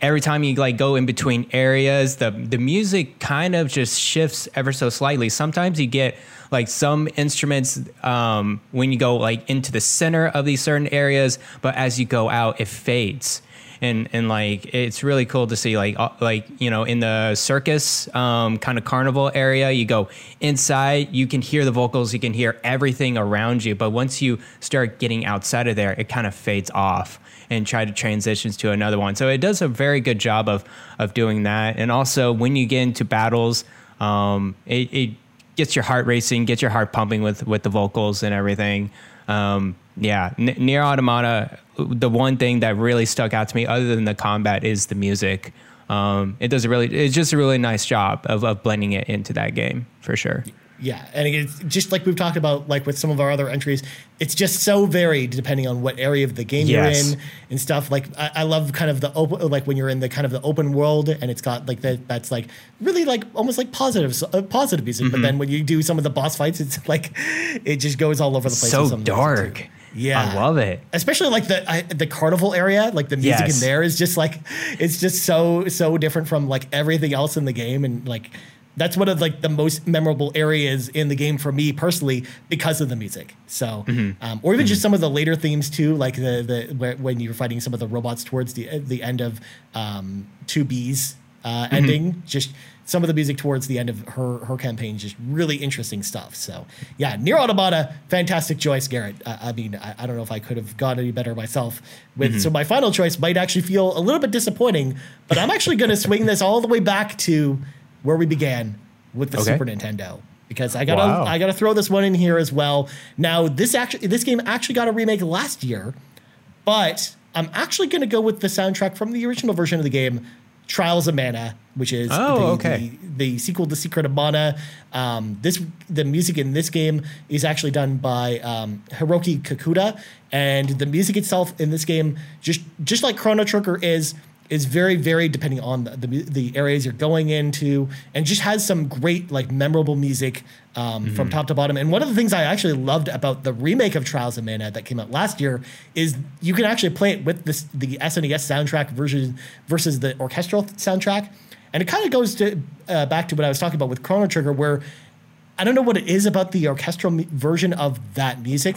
every time you like go in between areas the the music kind of just shifts ever so slightly sometimes you get like some instruments um, when you go like into the center of these certain areas but as you go out it fades and and like it's really cool to see like uh, like you know in the circus um, kind of carnival area you go inside you can hear the vocals you can hear everything around you. But once you start getting outside of there it kind of fades off and try to transitions to another one. So it does a very good job of of doing that. And also when you get into battles um, it, it gets your heart racing gets your heart pumping with with the vocals and everything. Um, yeah, N- Nier Automata. The one thing that really stuck out to me, other than the combat, is the music. Um, it does a really, it's just a really nice job of, of blending it into that game for sure. Yeah, and it's just like we've talked about, like with some of our other entries, it's just so varied depending on what area of the game Yes. you're in and stuff. Like I, I love kind of the open, like when you're in the kind of the open world, and it's got like that. That's like really like almost like positive, uh, positive music. Mm-hmm. But then when you do some of the boss fights, it's like it just goes all over the place. So dark. Yeah, I love it. especially like the I, the carnival area like the music Yes. in there is just like it's just so so different from like everything else in the game and like that's one of like the most memorable areas in the game for me personally because of the music so Mm-hmm. um, or even just some of the later themes too like the the where, when you're fighting some of the robots towards the the end of um 2b's uh, Mm-hmm. ending just some of the music towards the end of her her campaign is just really interesting stuff so yeah nier automata fantastic choice garret i, I mean I, I don't know if i could have gone any better myself with Mm-hmm. so my final choice might actually feel a little bit disappointing but i'm actually going to swing this all the way back to where we began with the Okay. super nintendo because i gotta Wow. i gotta throw this one in here as well now this actually this game actually got a remake last year but I'm actually going to go with the soundtrack from the original version of the game, Trials of Mana, which is Oh, the, okay. the, the sequel to Secret of Mana. Um, this the music in this game is actually done by um, Hiroki Kakuda, and the music itself in this game, just just like Chrono Trigger is, is very very depending on the, the the areas you're going into, and just has some great like memorable music um, Mm-hmm. from top to bottom. And one of the things I actually loved about the remake of Trials of Mana that came out last year is you can actually play it with this, the SNES soundtrack version versus the orchestral soundtrack. And it kind of goes to uh, back to what I was talking about with Chrono Trigger, where I don't know what it is about the orchestral version of that music,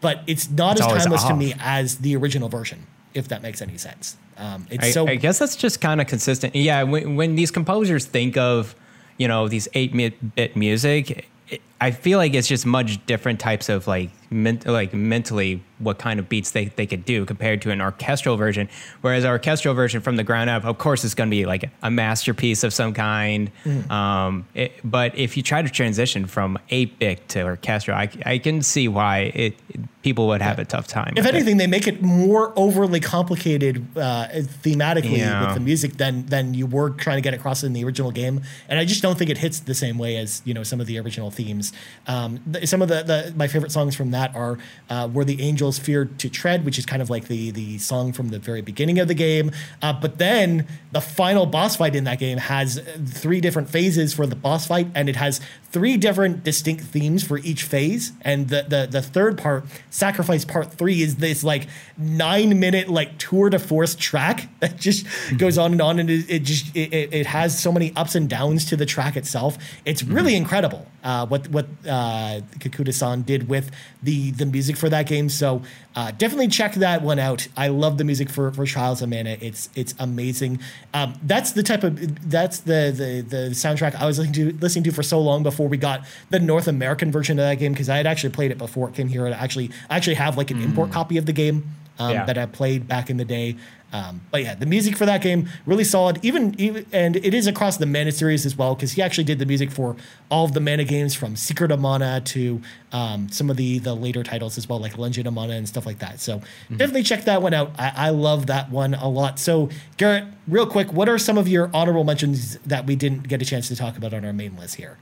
but it's not It's as timeless to me as the original version, if that makes any sense. Um, it's I, so I guess that's just kind of consistent. Yeah, when, when these composers think of, you know, these eight bit music, it, I feel like it's just much different types of like, men, like mentally what kind of beats they, they could do compared to an orchestral version. Whereas our orchestral version from the ground up, of course, it's going to be like a masterpiece of some kind. Mm. Um, it, but if you try to transition from eight bit to orchestral, I, I can see why it, people would have a tough time. if with it. anything, they make it more overly complicated uh, thematically Yeah. with the music than than you were trying to get across in the original game. And I just don't think it hits the same way as you know some of the original themes. Um, th- some of the, the my favorite songs from that are uh, "Where the Angels Feared to Tread," which is kind of like the the song from the very beginning of the game. Uh, but then the final boss fight in that game has three different phases for the boss fight, and it has three different distinct themes for each phase. And the the, the third part, Sacrifice Part Three, is this like nine minute like tour de force track that just goes on and on, and it, it just it, it it has so many ups and downs to the track itself. It's really incredible uh, what what uh, Kakuda-san did with the the music for that game. So uh, definitely check that one out. I love the music for for Trials of Mana. It's it's amazing. Um, that's the type of that's the the the soundtrack I was listening to listening to for so long before we got the North American version of that game because I had actually played it before it came here. And actually I actually have like an import copy of the game um, Yeah. that I played back in the day. Um, but yeah, the music for that game really solid. Even, even and it is across the Mana series as well because he actually did the music for all of the Mana games from Secret of Mana to um, some of the the later titles as well, like Legend of Mana and stuff like that. So definitely check that one out. I, I love that one a lot. So Garret, real quick, what are some of your honorable mentions that we didn't get a chance to talk about on our main list here?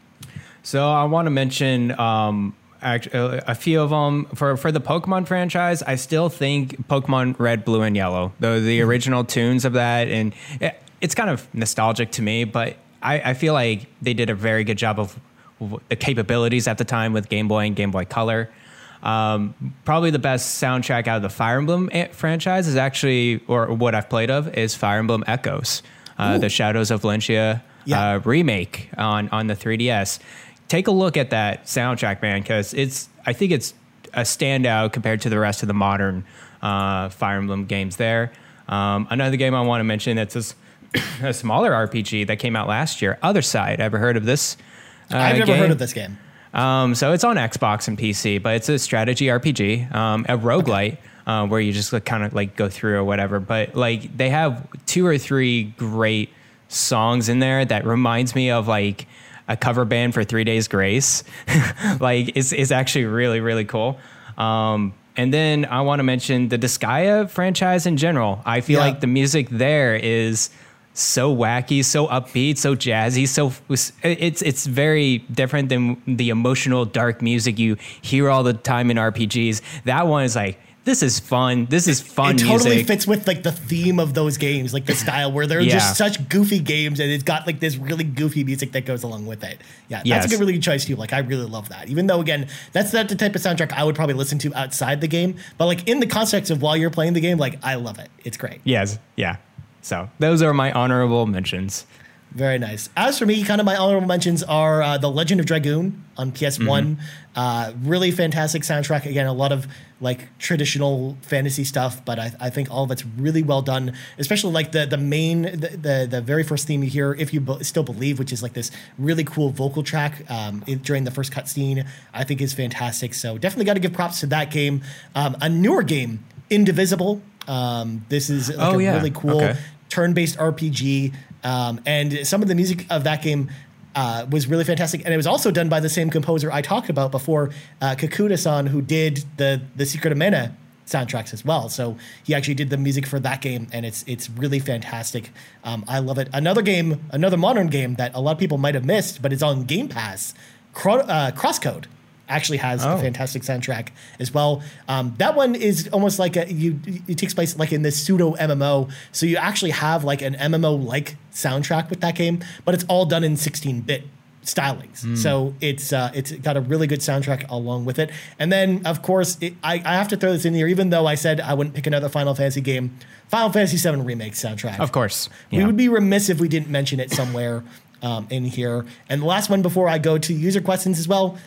So I want to mention um, a few of them for for the Pokemon franchise. I still think Pokemon Red, Blue, and Yellow, the the original tunes of that, and it, it's kind of nostalgic to me. But I, I feel like they did a very good job of the capabilities at the time with Game Boy and Game Boy Color. Um, probably the best soundtrack out of the Fire Emblem eh, franchise is actually, or what I've played of, is Fire Emblem Echoes, uh, the Shadows of Valentia Yeah. uh, remake on on the 3DS. Take a look at that soundtrack, man, because it's I think it's a standout compared to the rest of the modern uh, Fire Emblem games. There, Um, another game I want to mention that's a smaller RPG that came out last year, Othercide. Ever heard of this? uh, I've never game? heard of this game. Um, so it's on Xbox and PC, but it's a strategy RPG, um, a roguelite, uh, where you just like, kind of like go through or whatever. But like they have two or three great songs in there that reminds me of like a cover band for Three Days Grace. like it's, it's actually really, really cool. Um, and then I want to mention the Disgaea franchise in general. I feel Yeah. like the music there is so wacky, so upbeat, so jazzy, so it's it's very different than the emotional dark music you hear all the time in RPGs. That one is like this is fun. This is fun it totally music. fits with like the theme of those games, like the style where they're Yeah. just such goofy games, and it's got like this really goofy music that goes along with it. Yeah, that's a good, really good choice too. Like I really love that. Even though again, that's not the type of soundtrack I would probably listen to outside the game, but like in the context of while you're playing the game, like I love it. It's great. Yes, yeah. So those are my honorable mentions. Very nice. As for me, kind of my honorable mentions are uh, The Legend of Dragoon on PS1. Uh, really fantastic soundtrack. Again, a lot of like traditional fantasy stuff, but I, I think all of it's really well done. Especially like the the main the the, the very first theme you hear, if you be- still believe, which is like this really cool vocal track um, in- during the first cutscene. I think is fantastic. So definitely got to give props to that game. Um, a newer game, Indivisible. Um, this is like Oh, a yeah. really cool Okay. turn-based RPG, um, and some of the music of that game uh, was really fantastic. And it was also done by the same composer I talked about before, uh, Kakuda-san, who did the the Secret of Mana soundtracks as well. So he actually did the music for that game, and it's it's really fantastic. Um, I love it. Another game, another modern game that a lot of people might have missed, but it's on Game Pass. Cro- uh, Crosscode actually has a Oh. fantastic soundtrack as well. Um, that one is almost like a you. It takes place like in this pseudo MMO, so you actually have like an MMO like soundtrack with that game, but it's all done in 16 bit stylings. So it's uh, it's got a really good soundtrack along with it. And then of course it, I, I have to throw this in here, even though I said I wouldn't pick another Final Fantasy game. Final Fantasy VII remake soundtrack. Of course. We would be remiss if we didn't mention it somewhere um, in here. And the last one before I go to user questions as well,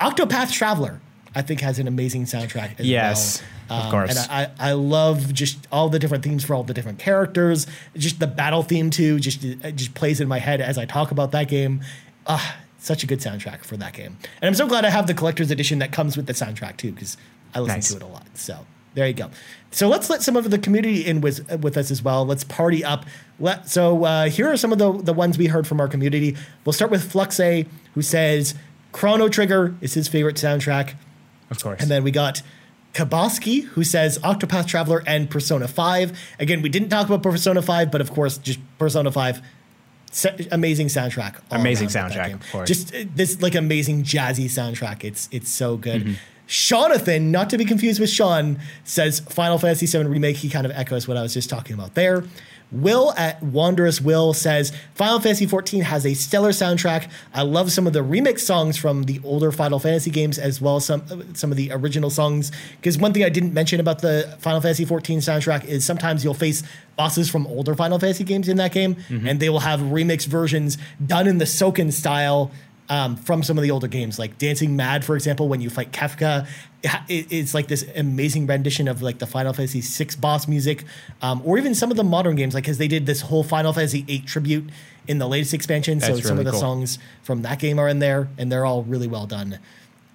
Octopath Traveler, I think has an amazing soundtrack as Yes, well. Um, of course. And I, I love just all the different themes for all the different characters. Just the battle theme too, just it just plays in my head as I talk about that game. Ah, such a good soundtrack for that game. And I'm so glad I have the collector's edition that comes with the soundtrack too, because I listen Nice. to it a lot. So there you go. So let's let some of the community in with, with us as well. Let's party up. Let, so uh, here are some of the, the ones we heard from our community. We'll start with Fluxe, who says Chrono Trigger is his favorite soundtrack. Of course. And then we got Kaboski, who says Octopath Traveler and Persona 5. Again, we didn't talk about Persona 5, but of course, just Persona 5. sa- amazing soundtrack. Amazing around with that soundtrack, of course. Just uh, this like amazing jazzy soundtrack. It's it's so good. Mm-hmm. Jonathan, not to be confused with Sean, says Final Fantasy VII Remake. He kind of echoes what I was just talking about there. Will at Wanderous Will says Final Fantasy XIV has a stellar soundtrack. I love some of the remix songs from the older Final Fantasy games as well as some some of the original songs. Because one thing I didn't mention about the Final Fantasy XIV soundtrack is sometimes you'll face bosses from older Final Fantasy games in that game, mm-hmm. and they will have remix versions done in the Soken style um, from some of the older games, like Dancing Mad, for example, when you fight Kefka. it it's like this amazing rendition of like the Final Fantasy VI boss music, um, or even some of the modern games, like because they did this whole Final Fantasy VIII tribute in the latest expansion. so That's some of the cool. songs from that game are in there, and they're all really well done.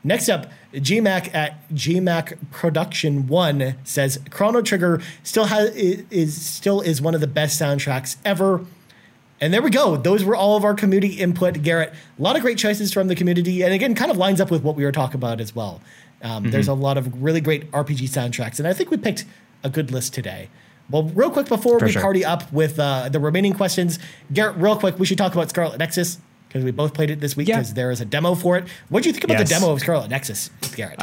Next up, GMAC at GMAC Production One says Chrono Trigger still has is still is one of the best soundtracks ever. And there we go. Those were all of our community input, Garret. A lot of great choices from the community, and again, kind of lines up with what we were talking about as well. Um, Mm-hmm. There's a lot of really great RPG soundtracks, and I think we picked a good list today. Well, real quick before For we sure. party up with uh, the remaining questions, Garret, real quick, we should talk about Scarlet Nexus because we both played it this week Yeah. because there is a demo for it. What do you think about the demo of Scarlet Nexus, Garret?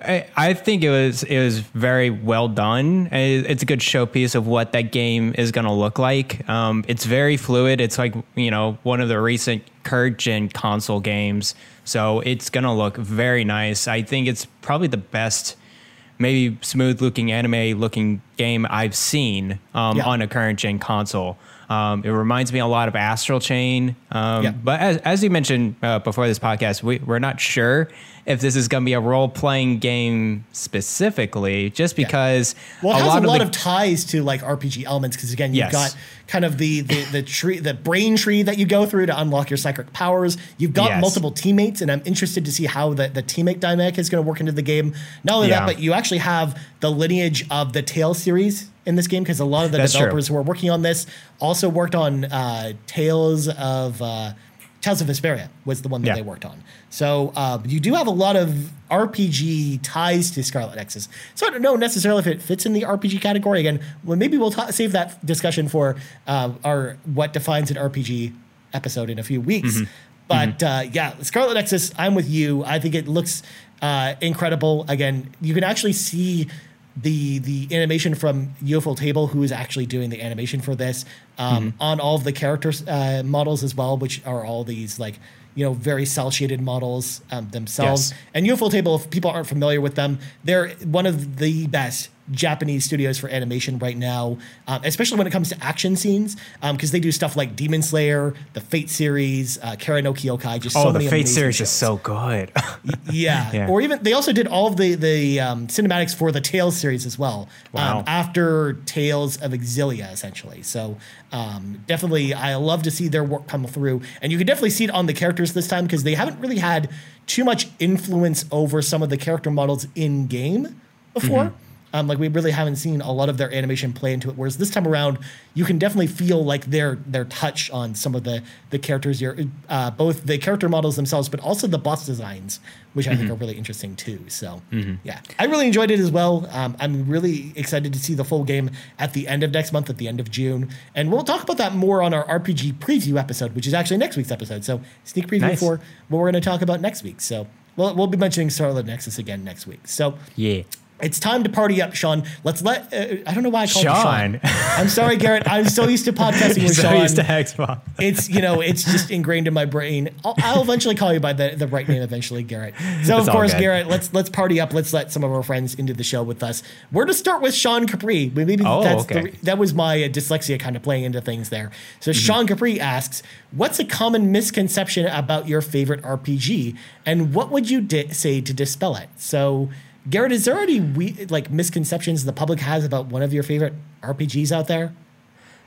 I, I think it was it was very well done. It's a good showpiece of what that game is going to look like. Um, it's very fluid. It's like you know one of the recent current gen console games, so it's going to look very nice. I think it's probably the best, maybe smooth looking anime looking game I've seen um, Yeah. on a current gen console. Um, it reminds me a lot of Astral Chain. Um, Yeah. But as, as you mentioned uh, before this podcast, we, we're not sure if this is going to be a role playing game specifically, just because Well, it has a of lot the- of ties to like RPG elements because again, you've Yes. got kind of the, the the tree, the brain tree that you go through to unlock your psychic powers. You've got Yes. multiple teammates, and I'm interested to see how the, the teammate dynamic is going to work into the game. Not only Yeah. that, but you actually have the lineage of the Tales series in this game because a lot of the That's true. developers who are working on this also worked on uh, Tales of. Uh, Tales of Vesperia was the one that Yeah. they worked on. So uh, you do have a lot of RPG ties to Scarlet Nexus. So I don't know necessarily if it fits in the RPG category. Again, well, maybe we'll ta- save that discussion for uh, our what defines an RPG episode in a few weeks. But uh, yeah, Scarlet Nexus, I'm with you. I think it looks uh, incredible. Again, you can actually see the the animation from Ufotable, who is actually doing the animation for this, um, on all of the characters uh, models as well, which are all these like you know very cell shaded models um, themselves. Yes. And Ufotable, if people aren't familiar with them, they're one of the best Japanese studios for animation right now, um, especially when it comes to action scenes, because they do stuff like Demon Slayer, the Fate series, uh, Kara no Kyokai, just Oh, so the Fate series shows. is so good. Yeah. Yeah. Or even they also did all of the the um, cinematics for the Tales series as well. Wow. Um, after Tales of Xillia, essentially. So um, definitely, I love to see their work come through, and you can definitely see it on the characters this time because they haven't really had too much influence over some of the character models in game before. Mm-hmm. Um, like we really haven't seen a lot of their animation play into it. Whereas this time around, you can definitely feel like their their touch on some of the the characters, your uh, both the character models themselves, but also the boss designs, which I Mm-hmm. think are really interesting too. So yeah, I really enjoyed it as well. Um, I'm really excited to see the full game at the end of next month, at the end of June, and we'll talk about that more on our RPG preview episode, which is actually next week's episode. So sneak preview Nice. for what we're going to talk about next week. So. We'll, we'll be mentioning Scarlet Nexus again next week. So yeah. It's time to party up, Sean. Let's let. Uh, I don't know why I called Sean. you Sean. I'm sorry, Garret. I'm so used to podcasting with so Sean. used to Xbox. it's you know it's just ingrained in my brain. I'll, I'll eventually call you by the, the right name eventually, Garret. So of It's all course. Garret, let's let's party up. Let's let some of our friends into the show with us. We're to start with Sean Capri. Maybe Oh, that's okay. the, that was my uh, dyslexia kind of playing into things there. So Mm-hmm. Sean Capri asks, "What's a common misconception about your favorite RPG, and what would you di- say to dispel it?" So. Garret, is there any we, like misconceptions the public has about one of your favorite RPGs out there?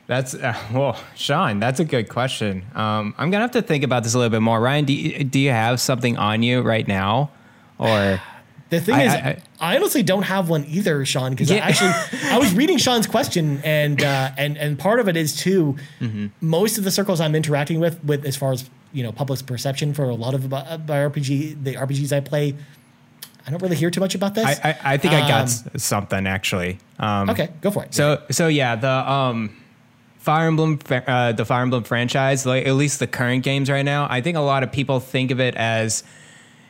That's uh, well, Sean. That's a good question. Um, I'm gonna have to think about this a little bit more. Ryan, do you, do you have something on you right now, or The thing I- is, I- I, honestly don't have one either, Sean. Because I Yeah. actually, I was reading Sean's question, and uh, and and part of it is too. Mm-hmm. Most of the circles I'm interacting with, with as far as you know, public perception for a lot of my my RPG, the RPGs I play, I don't really hear too much about this. I, I, I think I got Um, something actually. Um, okay, go for it. So so yeah, the um, Fire Emblem, uh, the Fire Emblem franchise, like at least the current games right now, I think a lot of people think of it as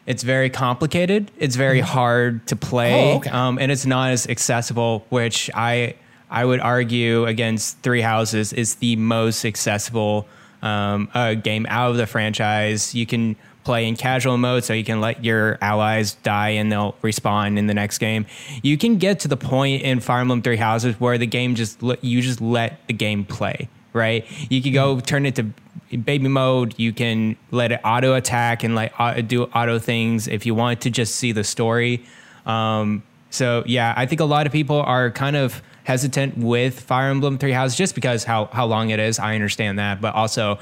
it's very complicated. It's very hard to play, Mm-hmm. Oh, okay. um, and it's not as accessible. Which I I would argue against Three Houses is the most accessible um, uh, game out of the franchise. You can play in casual mode, so you can let your allies die and they'll respawn in the next game. You can get to the point in Fire Emblem Three Houses where the game just you just let the game play. Right, you can go turn it to baby mode. You can let it auto attack and like do auto things if you want to just see the story. Um, so yeah, I think a lot of people are kind of hesitant with Fire Emblem Three Houses just because how how long it is. I understand that, but also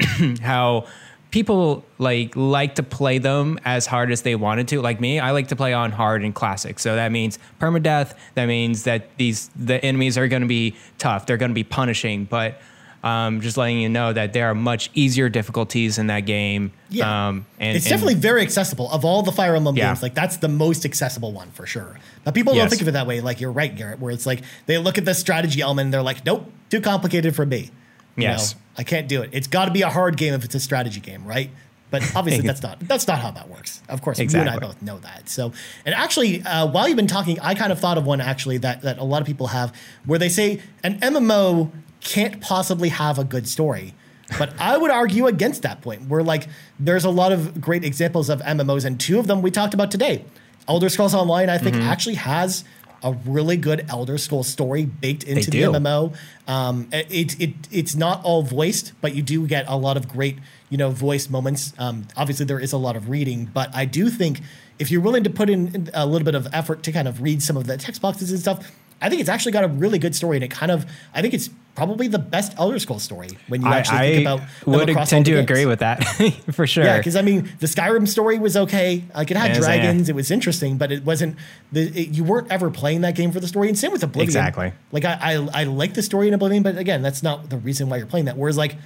how people like like to play them as hard as they wanted to. Like me, I like to play on hard and classic. So that means permadeath. That means that these the enemies are going to be tough. They're going to be punishing, but um, just letting you know that there are much easier difficulties in that game. Yeah. um, and it's and- definitely very accessible of all the Fire Emblem Yeah. games. Like that's the most accessible one for sure. But people don't think of it that way. Like you're right, Garret. Where it's like they look at the strategy element and they're like, nope, too complicated for me. Yes. I can't do it. It's got to be a hard game if it's a strategy game, right? But obviously, that's not that's not how that works. Of course, you and I both know that. So, and actually, uh, while you've been talking, I kind of thought of one actually that that a lot of people have, where they say an MMO can't possibly have a good story. But I would argue against that point. Where like there's a lot of great examples of MMOs, and two of them we talked about today. Elder Scrolls Online, I think, actually has a really good Elder Scrolls story baked into the. MMO. Um, it, it it's not all voiced, but you do get a lot of great you know voiced moments. Um, obviously, there is a lot of reading, but I do think if you're willing to put in a little bit of effort to kind of read some of the text boxes and stuff, I think it's actually got a really good story, and it kind of I think it's probably the best Elder Scrolls story when you I, actually I think about them would tend to games. agree with that for sure. Yeah, because I mean, the Skyrim story was okay. Like it had It was, dragons, eh. it was interesting, but it wasn't. The it, you weren't ever playing that game for the story. And same with Oblivion. Exactly. Like I, I, I like the story in Oblivion, but again, that's not the reason why you're playing that. Whereas like,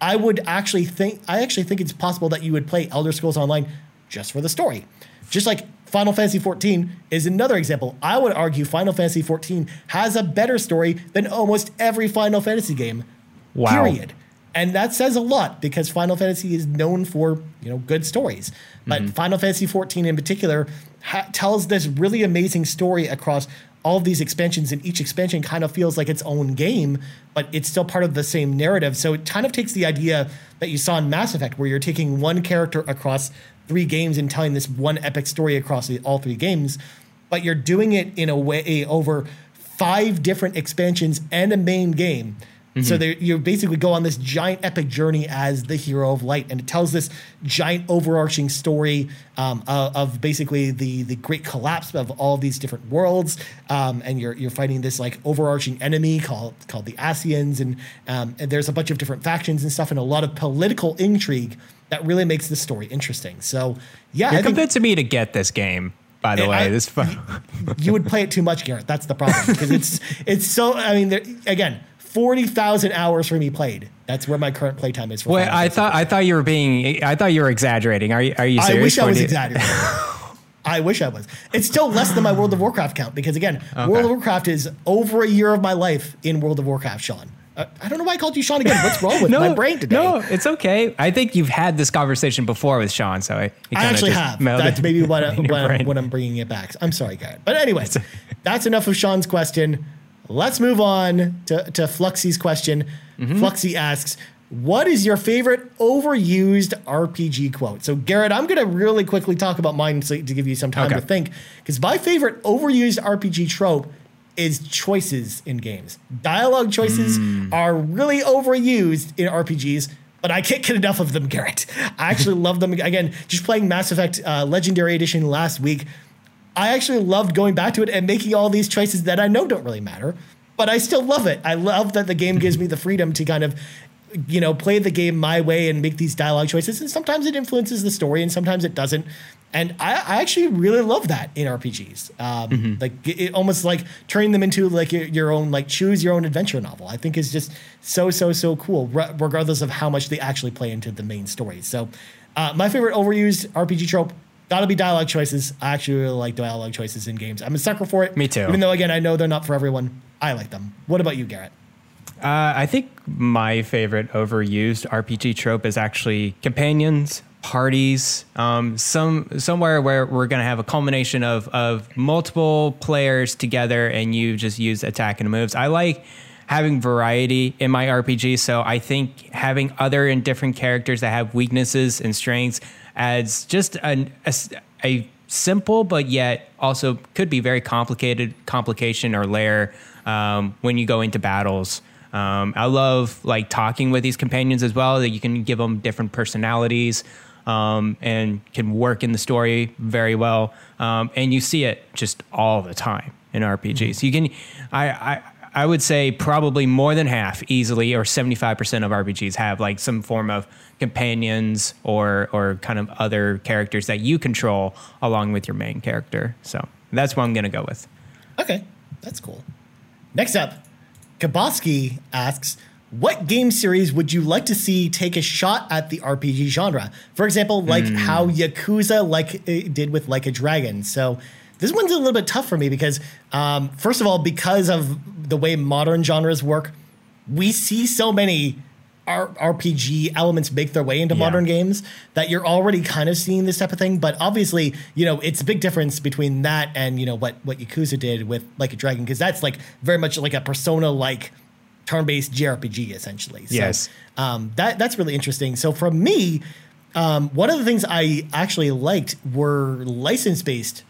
I would actually think, I actually think it's possible that you would play Elder Scrolls Online just for the story, just like. Final Fantasy XIV is another example. I would argue Final Fantasy XIV has a better story than almost every Final Fantasy game. Wow. Period and that says a lot because Final Fantasy is known for you know good stories. But Mm-hmm. Final Fantasy XIV in particular ha- tells this really amazing story across all of these expansions, and each expansion kind of feels like its own game, but it's still part of the same narrative. So it kind of takes the idea that you saw in Mass Effect, where you're taking one character across three games and telling this one epic story across the, all three games, but you're doing it in a way over five different expansions and a main game. So you basically go on this giant epic journey as the hero of light, and it tells this giant overarching story um, of, of basically the the great collapse of all these different worlds. Um, and you're you're fighting this like overarching enemy called called the Ascians, and, um, and there's a bunch of different factions and stuff, and a lot of political intrigue that really makes the story interesting. So yeah, You're I think me to get this game. By the way, I- this fun. you would play it too much, Garret. That's the problem because it's it's so. I mean, there, again, forty thousand hours for me played. That's where my current playtime is. For Wait, I thought I thought you were being. I thought you were exaggerating. Are you? Are you I serious? wish I was exaggerating. I wish I was. It's still less than my World of Warcraft count because again, World of Warcraft is over a year of my life in World of Warcraft. Sean, uh, I don't know why I called you Sean again. What's wrong with my brain today? No, it's okay. I think you've had this conversation before with Sean, so I, I actually just have. That's maybe what, I, what, I'm, what I'm bringing it back. I'm sorry, Garret. But anyways, that's enough of Sean's question. Let's move on to, to Fluxy's question. Mm-hmm. Fluxy asks, what is your favorite overused RPG quote? So, Garret, I'm going to really quickly talk about mine so, to give you some time Okay. to think. Because my favorite overused RPG trope is choices in games. Dialogue choices Hmm. are really overused in RPGs, but I can't get enough of them, Garret. I actually love them. Again, just playing Mass Effect uh, Legendary Edition last week, I actually loved going back to it and making all these choices that I know don't really matter, but I still love it. I love that the game gives me the freedom to kind of, you know, play the game my way and make these dialogue choices. And sometimes it influences the story and sometimes it doesn't. And I, I actually really love that in RPGs. Um, Like it, it almost like turning them into like your, your own, like choose your own adventure novel. I think is just so, so, so cool, re- regardless of how much they actually play into the main story. So uh, my favorite overused RPG trope Gotta be dialogue choices. I actually really like dialogue choices in games. I'm a sucker for it. Me too. Even though, again, I know they're not for everyone. I like them. What about you, Garret? Uh, I think my favorite overused RPG trope is actually companions, parties, um, some somewhere where we're going to have a culmination of of multiple players together, and you just use attack and moves. I like having variety in my RPG, so I think having other and different characters that have weaknesses and strengths adds just an, a, a simple but yet also could be very complicated complication or layer um, when you go into battles. Um, I love like talking with these companions as well. That you can give them different personalities um, and can work in the story very well. Um, and you see it just all the time in RPGs. You can, I, I, I would say probably more than half, easily, or seventy five percent of RPGs have like some form of companions or or kind of other characters that you control along with your main character. So that's what I'm gonna go with. Okay, that's cool. Next up, Kaboski asks, what game series would you like to see take a shot at the RPG genre? For example, like how Yakuza like it did with Like a Dragon. So this one's a little bit tough for me because, um, first of all, because of the way modern genres work, we see so many R- RPG elements make their way into Yeah. modern games that you're already kind of seeing this type of thing. But obviously, you know, it's a big difference between that and you know what what Yakuza did with Like a Dragon because that's like very much like a Persona like turn-based JRPG essentially. So, Yes. um, that that's really interesting. So for me, um, one of the things I actually liked were license-based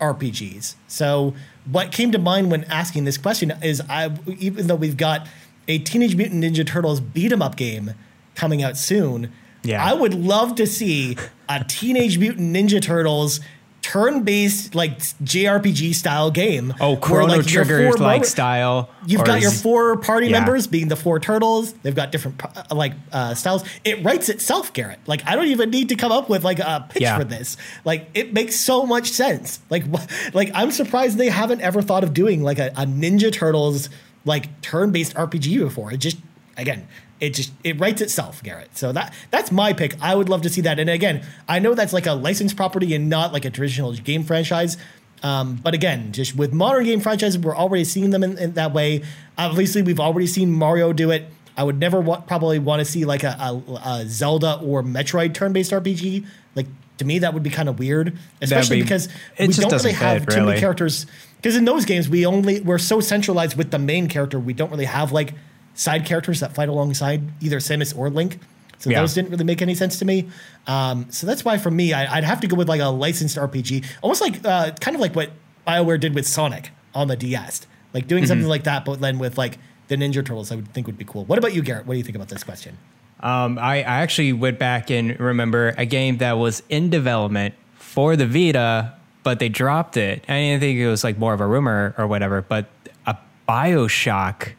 RPGs. So what came to mind when asking this question is I even though we've got a Teenage Mutant Ninja Turtles beat 'em up game coming out soon, Yeah. I would love to see a Teenage Mutant Ninja Turtles turn-based like JRPG style game. Oh, where, Chrono like, your Trigger like member- style. You've got your four party Yeah. members being the four turtles. They've got different uh, like uh, styles. It writes itself, Garret. Like I don't even need to come up with like a pitch Yeah. for this. Like it makes so much sense. Like like I'm surprised they haven't ever thought of doing like a, a Ninja Turtles like turn-based RPG before. It just again. It just it writes itself, Garret. So that that's my pick. I would love to see that. And again, I know that's like a licensed property and not like a traditional game franchise. Um, but again, just with modern game franchises, we're already seeing them in, in that way. Obviously, we've already seen Mario do it. I would never wa- probably want to see like a, a, a Zelda or Metroid turn-based RPG. Like to me, that would be kind of weird, especially be- because it we just don't really have fit, too many characters. Because in those games, we only we're so centralized with the main character, we don't really have like side characters that fight alongside either Samus or Link. So Yeah. those didn't really make any sense to me. Um, so that's why for me, I, I'd have to go with like a licensed RPG, almost like uh, kind of like what Bioware did with Sonic on the DS, like doing Mm-hmm. something like that, but then with like the Ninja Turtles, I would think would be cool. What about you, Garret? What do you think about this question? Um, I, I actually went back and remember a game that was in development for the Vita, but they dropped it. I didn't think it was like more of a rumor or whatever, but a Bioshock.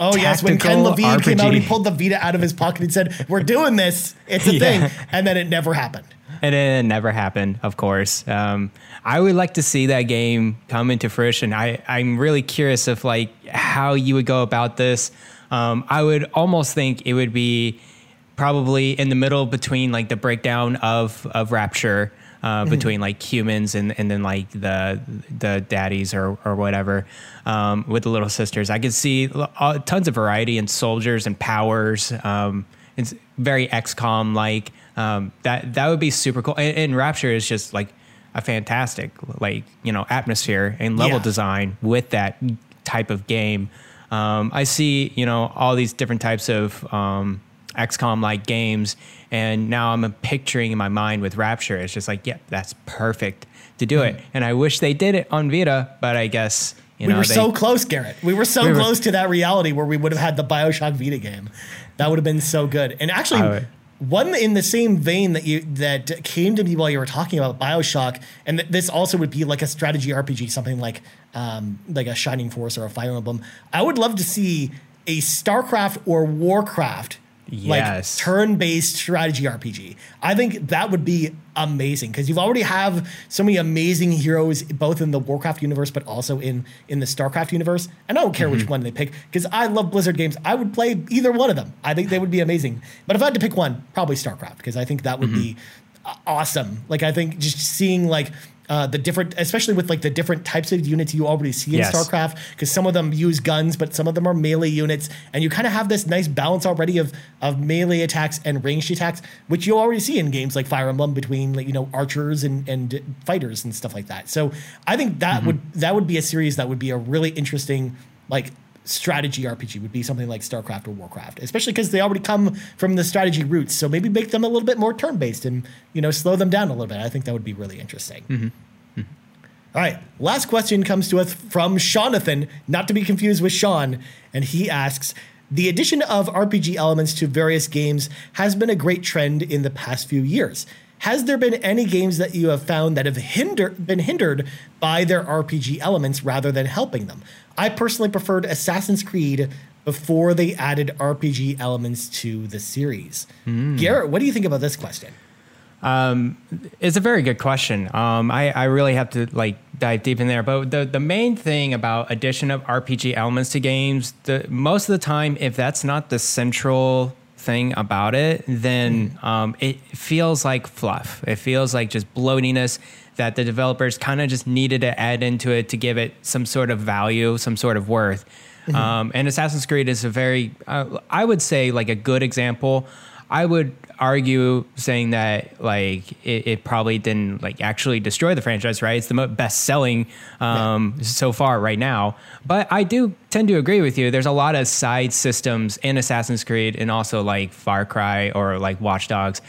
Oh yes, when Ken Levine came out, he pulled the Vita out of his pocket and said, "We're doing this. It's a Yeah. thing," and then it never happened. And it never happened, of course. Um, I would like to see that game come into fruition. I, I'm really curious of like how you would go about this. Um, I would almost think it would be probably in the middle between like the breakdown of of Rapture uh, between like humans and and then like the the daddies or or whatever um, with the little sisters. I could see l- uh, tons of variety in soldiers and powers. Um, it's very XCOM like. Um, that that would be super cool. And, and Rapture is just like a fantastic like you know atmosphere and level Yeah. design with that type of game. Um, I see you know all these different types of um, XCOM like games, and now I'm picturing in my mind with Rapture. It's just like, yeah, that's perfect to do it. And I wish they did it on Vita, but I guess you we know were they, so close, Garret. We were so We were- close to that reality where we would have had the Bioshock Vita game. That would have been so good. And actually, one in the same vein that you that came to me while you were talking about Bioshock, and th- this also would be like a strategy RPG, something like um, like a Shining Force or a Fire Emblem. I would love to see a StarCraft or Warcraft. Yes. Like turn-based strategy RPG. I think that would be amazing because you've already have so many amazing heroes both in the Warcraft universe but also in in the StarCraft universe. And I don't care which one they pick because I love Blizzard games. I would play either one of them. I think they would be amazing. But if I had to pick one, probably StarCraft because I think that would be uh, awesome. Like I think just seeing like uh, the different, especially with like the different types of units you already see in Yes. StarCraft, because some of them use guns, but some of them are melee units, and you kind of have this nice balance already of of melee attacks and ranged attacks, which you already see in games like Fire Emblem between like you know archers and and fighters and stuff like that. So I think that would that would be a series that would be a really interesting like strategy RPG would be something like StarCraft or Warcraft, especially because they already come from the strategy roots. So maybe make them a little bit more turn based and you know slow them down a little bit. I think that would be really interesting. Mm-hmm. Mm-hmm. All right, last question comes to us from Jonathan, not to be confused with Sean, and he asks. The addition of RPG elements to various games has been a great trend in the past few years. Has there been any games that you have found that have hinder, been hindered by their RPG elements rather than helping them? I personally preferred Assassin's Creed before they added RPG elements to the series. Garret, what do you think about this question? It's a very good question. Um, I, I really have to like dive deep in there. But the, the main thing about addition of RPG elements to games, the most of the time, if that's not the central thing about it, then um, it feels like fluff. It feels like just bloatiness that the developers kind of just needed to add into it to give it some sort of value, some sort of worth. Um, and Assassin's Creed is a very, uh, I would say, like a good example. I would argue saying that like it, it probably didn't like actually destroy the franchise, right? It's the best selling um, so far right now. But I do tend to agree with you. There's a lot of side systems in Assassin's Creed and also like Far Cry or like Watch Dogs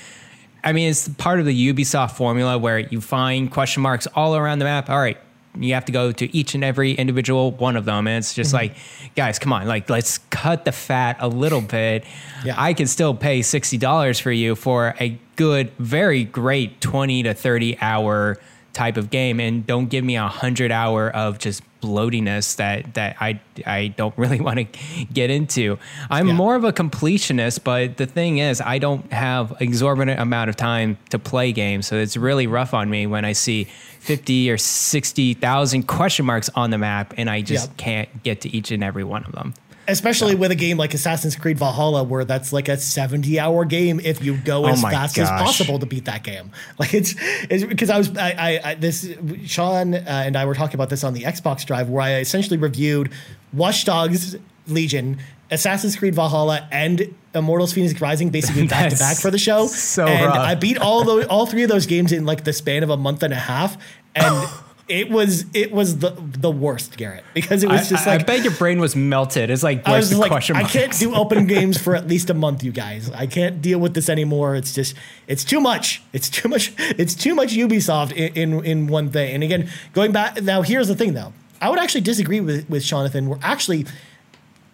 I mean, it's part of the Ubisoft formula where you find question marks all around the map. All right, you have to go to each and every individual one of them, and it's just mm-hmm. like, guys, come on, like let's cut the fat a little bit. Yeah. I can still pay sixty dollars for you for a good, very great twenty to thirty hour type of game and don't give me a hundred hour of just bloatiness that that I I don't really want to get into. I'm yeah. more of a completionist, but the thing is I don't have exorbitant amount of time to play games, so it's really rough on me when I see 50 or 60,000 question marks on the map and I just yep. can't get to each and every one of them especially with a game like Assassin's Creed Valhalla, where that's like a 70 hour game if you go oh as fast gosh. as possible to beat that game. Like it's because I was, I, I, I, this, Sean uh, and I were talking about this on the Xbox Drive, where I essentially reviewed Watch Dogs Legion, Assassin's Creed Valhalla, and Immortals Fenyx Rising basically back to back for the show. So and rough. I beat all those, all three of those games in like the span of a month and a half. And it was it was the the worst, Garret, because it was just I, like I bet your brain was melted. It's like I was like, I can't do open games for at least a month, you guys. I can't deal with this anymore. It's just it's too much. It's too much. It's too much Ubisoft in in, in one thing. And again, going back now, here's the thing though. I would actually disagree with with Jonathan. Where actually,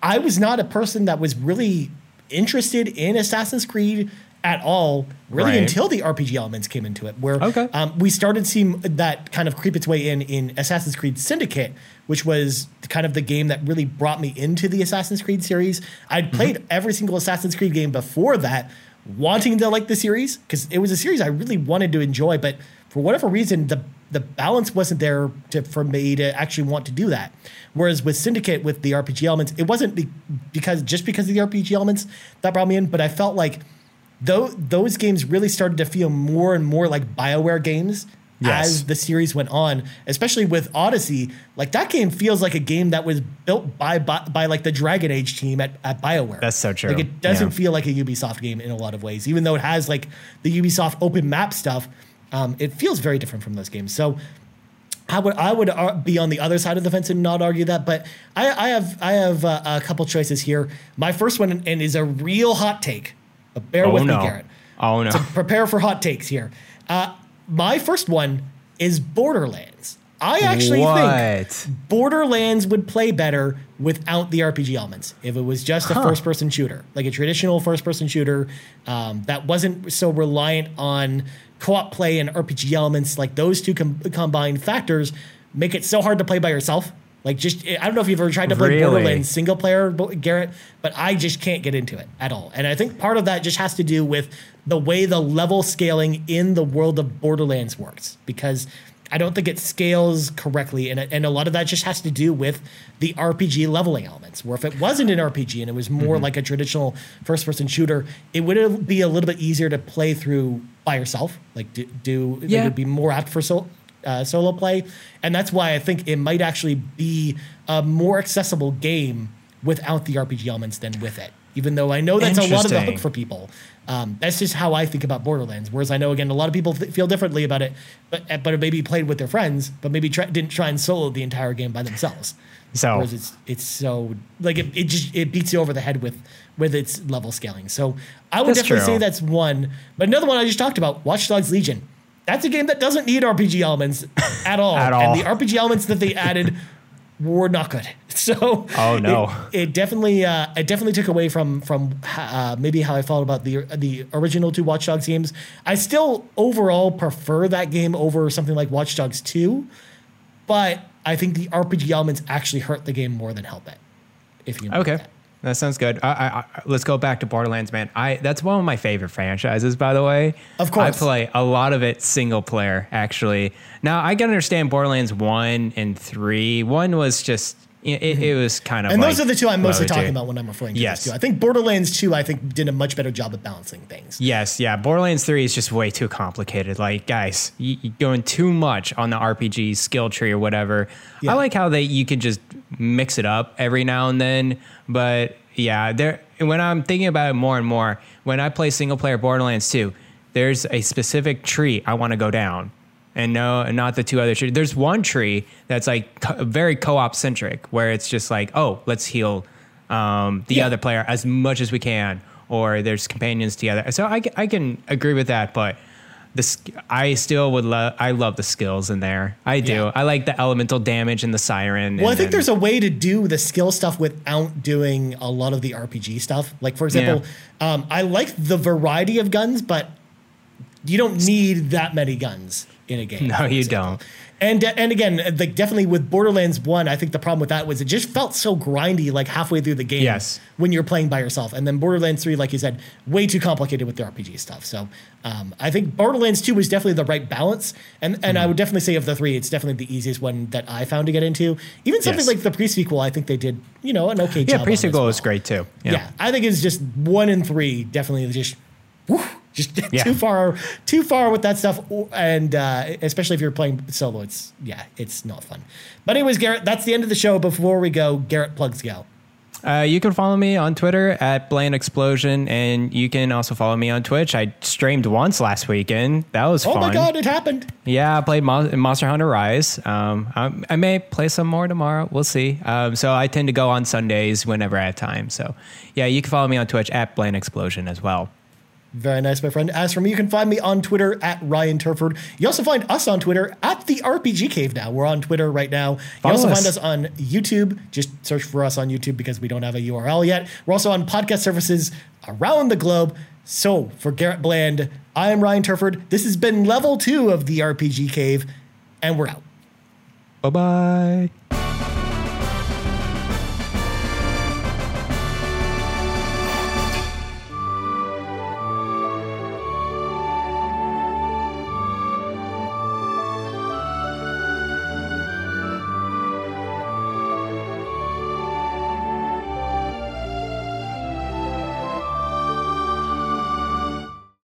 I was not a person that was really interested in Assassin's Creed at all really right. until the RPG elements came into it, where okay. um, we started seeing that kind of creep its way in in Assassin's Creed Syndicate, which was kind of the game that really brought me into the Assassin's Creed series. I'd mm-hmm. played mm-hmm. every single Assassin's Creed game before that, wanting to like the series because it was a series I really wanted to enjoy, but for whatever reason, the the balance wasn't there to, for me to actually want to do that. Whereas with Syndicate, with the RPG elements, it wasn't be, because just because of the RPG elements that brought me in, but I felt like though those games really started to feel more and more like BioWare games yes. as the series went on, especially with Odyssey. Like that game feels like a game that was built by by, by like the Dragon Age team at, at BioWare. That's so true. Like it doesn't yeah. feel like a Ubisoft game in a lot of ways, even though it has like the Ubisoft open map stuff. Um, it feels very different from those games. So I would I would uh, be on the other side of the fence and not argue that, but I, I have I have uh, a couple choices here. My first one and is a real hot take but bear oh, with no. me, Garret. Oh no! To prepare for hot takes here. Uh, my first one is Borderlands. I actually what? think Borderlands would play better without the RPG elements. If it was just a huh. first person shooter, like a traditional first person shooter um, that wasn't so reliant on co op play and RPG elements, like those two com- combined factors make it so hard to play by yourself like just I don't know if you've ever tried to play really? Borderlands single player, Garret, but I just can't get into it at all. And I think part of that just has to do with the way the level scaling in the world of Borderlands works because I don't think it scales correctly, and and a lot of that just has to do with the RPG leveling elements. Where if it wasn't an RPG and it was more mm-hmm. like a traditional first-person shooter, it would be a little bit easier to play through by yourself. Like do, do yeah. it would be more apt for so, uh, solo play, and that's why I think it might actually be a more accessible game without the RPG elements than with it. Even though I know that's a lot of the hook for people, um, that's just how I think about Borderlands. Whereas I know again a lot of people th- feel differently about it, but uh, but maybe played with their friends, but maybe try, didn't try and solo the entire game by themselves. So Whereas it's it's so like it, it just it beats you over the head with with its level scaling. So I would definitely true. say that's one. But another one I just talked about, Watch Dogs Legion that's a game that doesn't need RPG elements at all. at all. And the RPG elements that they added were not good. So oh no, it, it definitely uh, it definitely took away from from uh, maybe how I felt about the the original two Watch Dogs games. I still overall prefer that game over something like Watch Dogs Two, but I think the RPG elements actually hurt the game more than help it. If you know okay. That. That sounds good. I, I, I, let's go back to Borderlands, man. I that's one of my favorite franchises, by the way. Of course, I play a lot of it single player. Actually, now I can understand Borderlands one and three. One was just it, mm-hmm. it, was kind of and like those are the two I'm mostly talking about when I'm referring to yes. this too. I think Borderlands 2 I think did a much better job of balancing things. Yes, yeah. Borderlands 3 is just way too complicated. Like guys, you, going too much on the RPG skill tree or whatever. Yeah. I like how they you can just mix it up every now and then, but yeah, there when I'm thinking about it more and more, when I play single player Borderlands 2, there's a specific tree I want to go down and no, and not the two other trees. There's one tree that's like co- very co-op centric, where it's just like, oh, let's heal um, the yeah. other player as much as we can, or there's companions together. So I, I can agree with that, but this I still would love. I love the skills in there. I do. Yeah. I like the elemental damage and the siren. Well, I think then- there's a way to do the skill stuff without doing a lot of the RPG stuff. Like, for example, um, I like the variety of guns, but you don't need that many guns in a game. No, you example. don't. And and again, like definitely with Borderlands One, I think the problem with that was it just felt so grindy, like halfway through the game. Yes. When you're playing by yourself, and then Borderlands Three, like you said, way too complicated with the RPG stuff. So um, I think Borderlands Two was definitely the right balance, and and Mm-hmm. I would definitely say of the three, it's definitely the easiest one that I found to get into. Even something Yes. like the pre-sequel, I think they did, you know, an okay yeah, job. on pre sequel well. was great too. Yeah. I think it's just one and three definitely just whew, just Yeah. too far too far with that stuff and uh, especially if you're playing solo it's yeah it's not fun but anyways garret that's the end of the show before we go garret plugs go Uh, you can follow me on Twitter at Bland Explosion, and you can also follow me on Twitch. I streamed once last weekend. That was oh fun. my god it happened Yeah, I played Mon- Monster Hunter Rise. Um, I, I may play some more tomorrow. We'll see. Um, so I tend to go on Sundays whenever I have time. So yeah, you can follow me on Twitch at Bland Explosion as well. Very nice my friend. As for me you can find me on twitter at ryan turford. You also find us on twitter at the rpg cave now. We're on twitter right now. You also us. find us. on youtube. Just search for us on youtube because we don't have a url yet. We're also on podcast services around the globe. So for garret bland i am ryan turford. This has been level two of the rpg cave and we're out. Bye bye.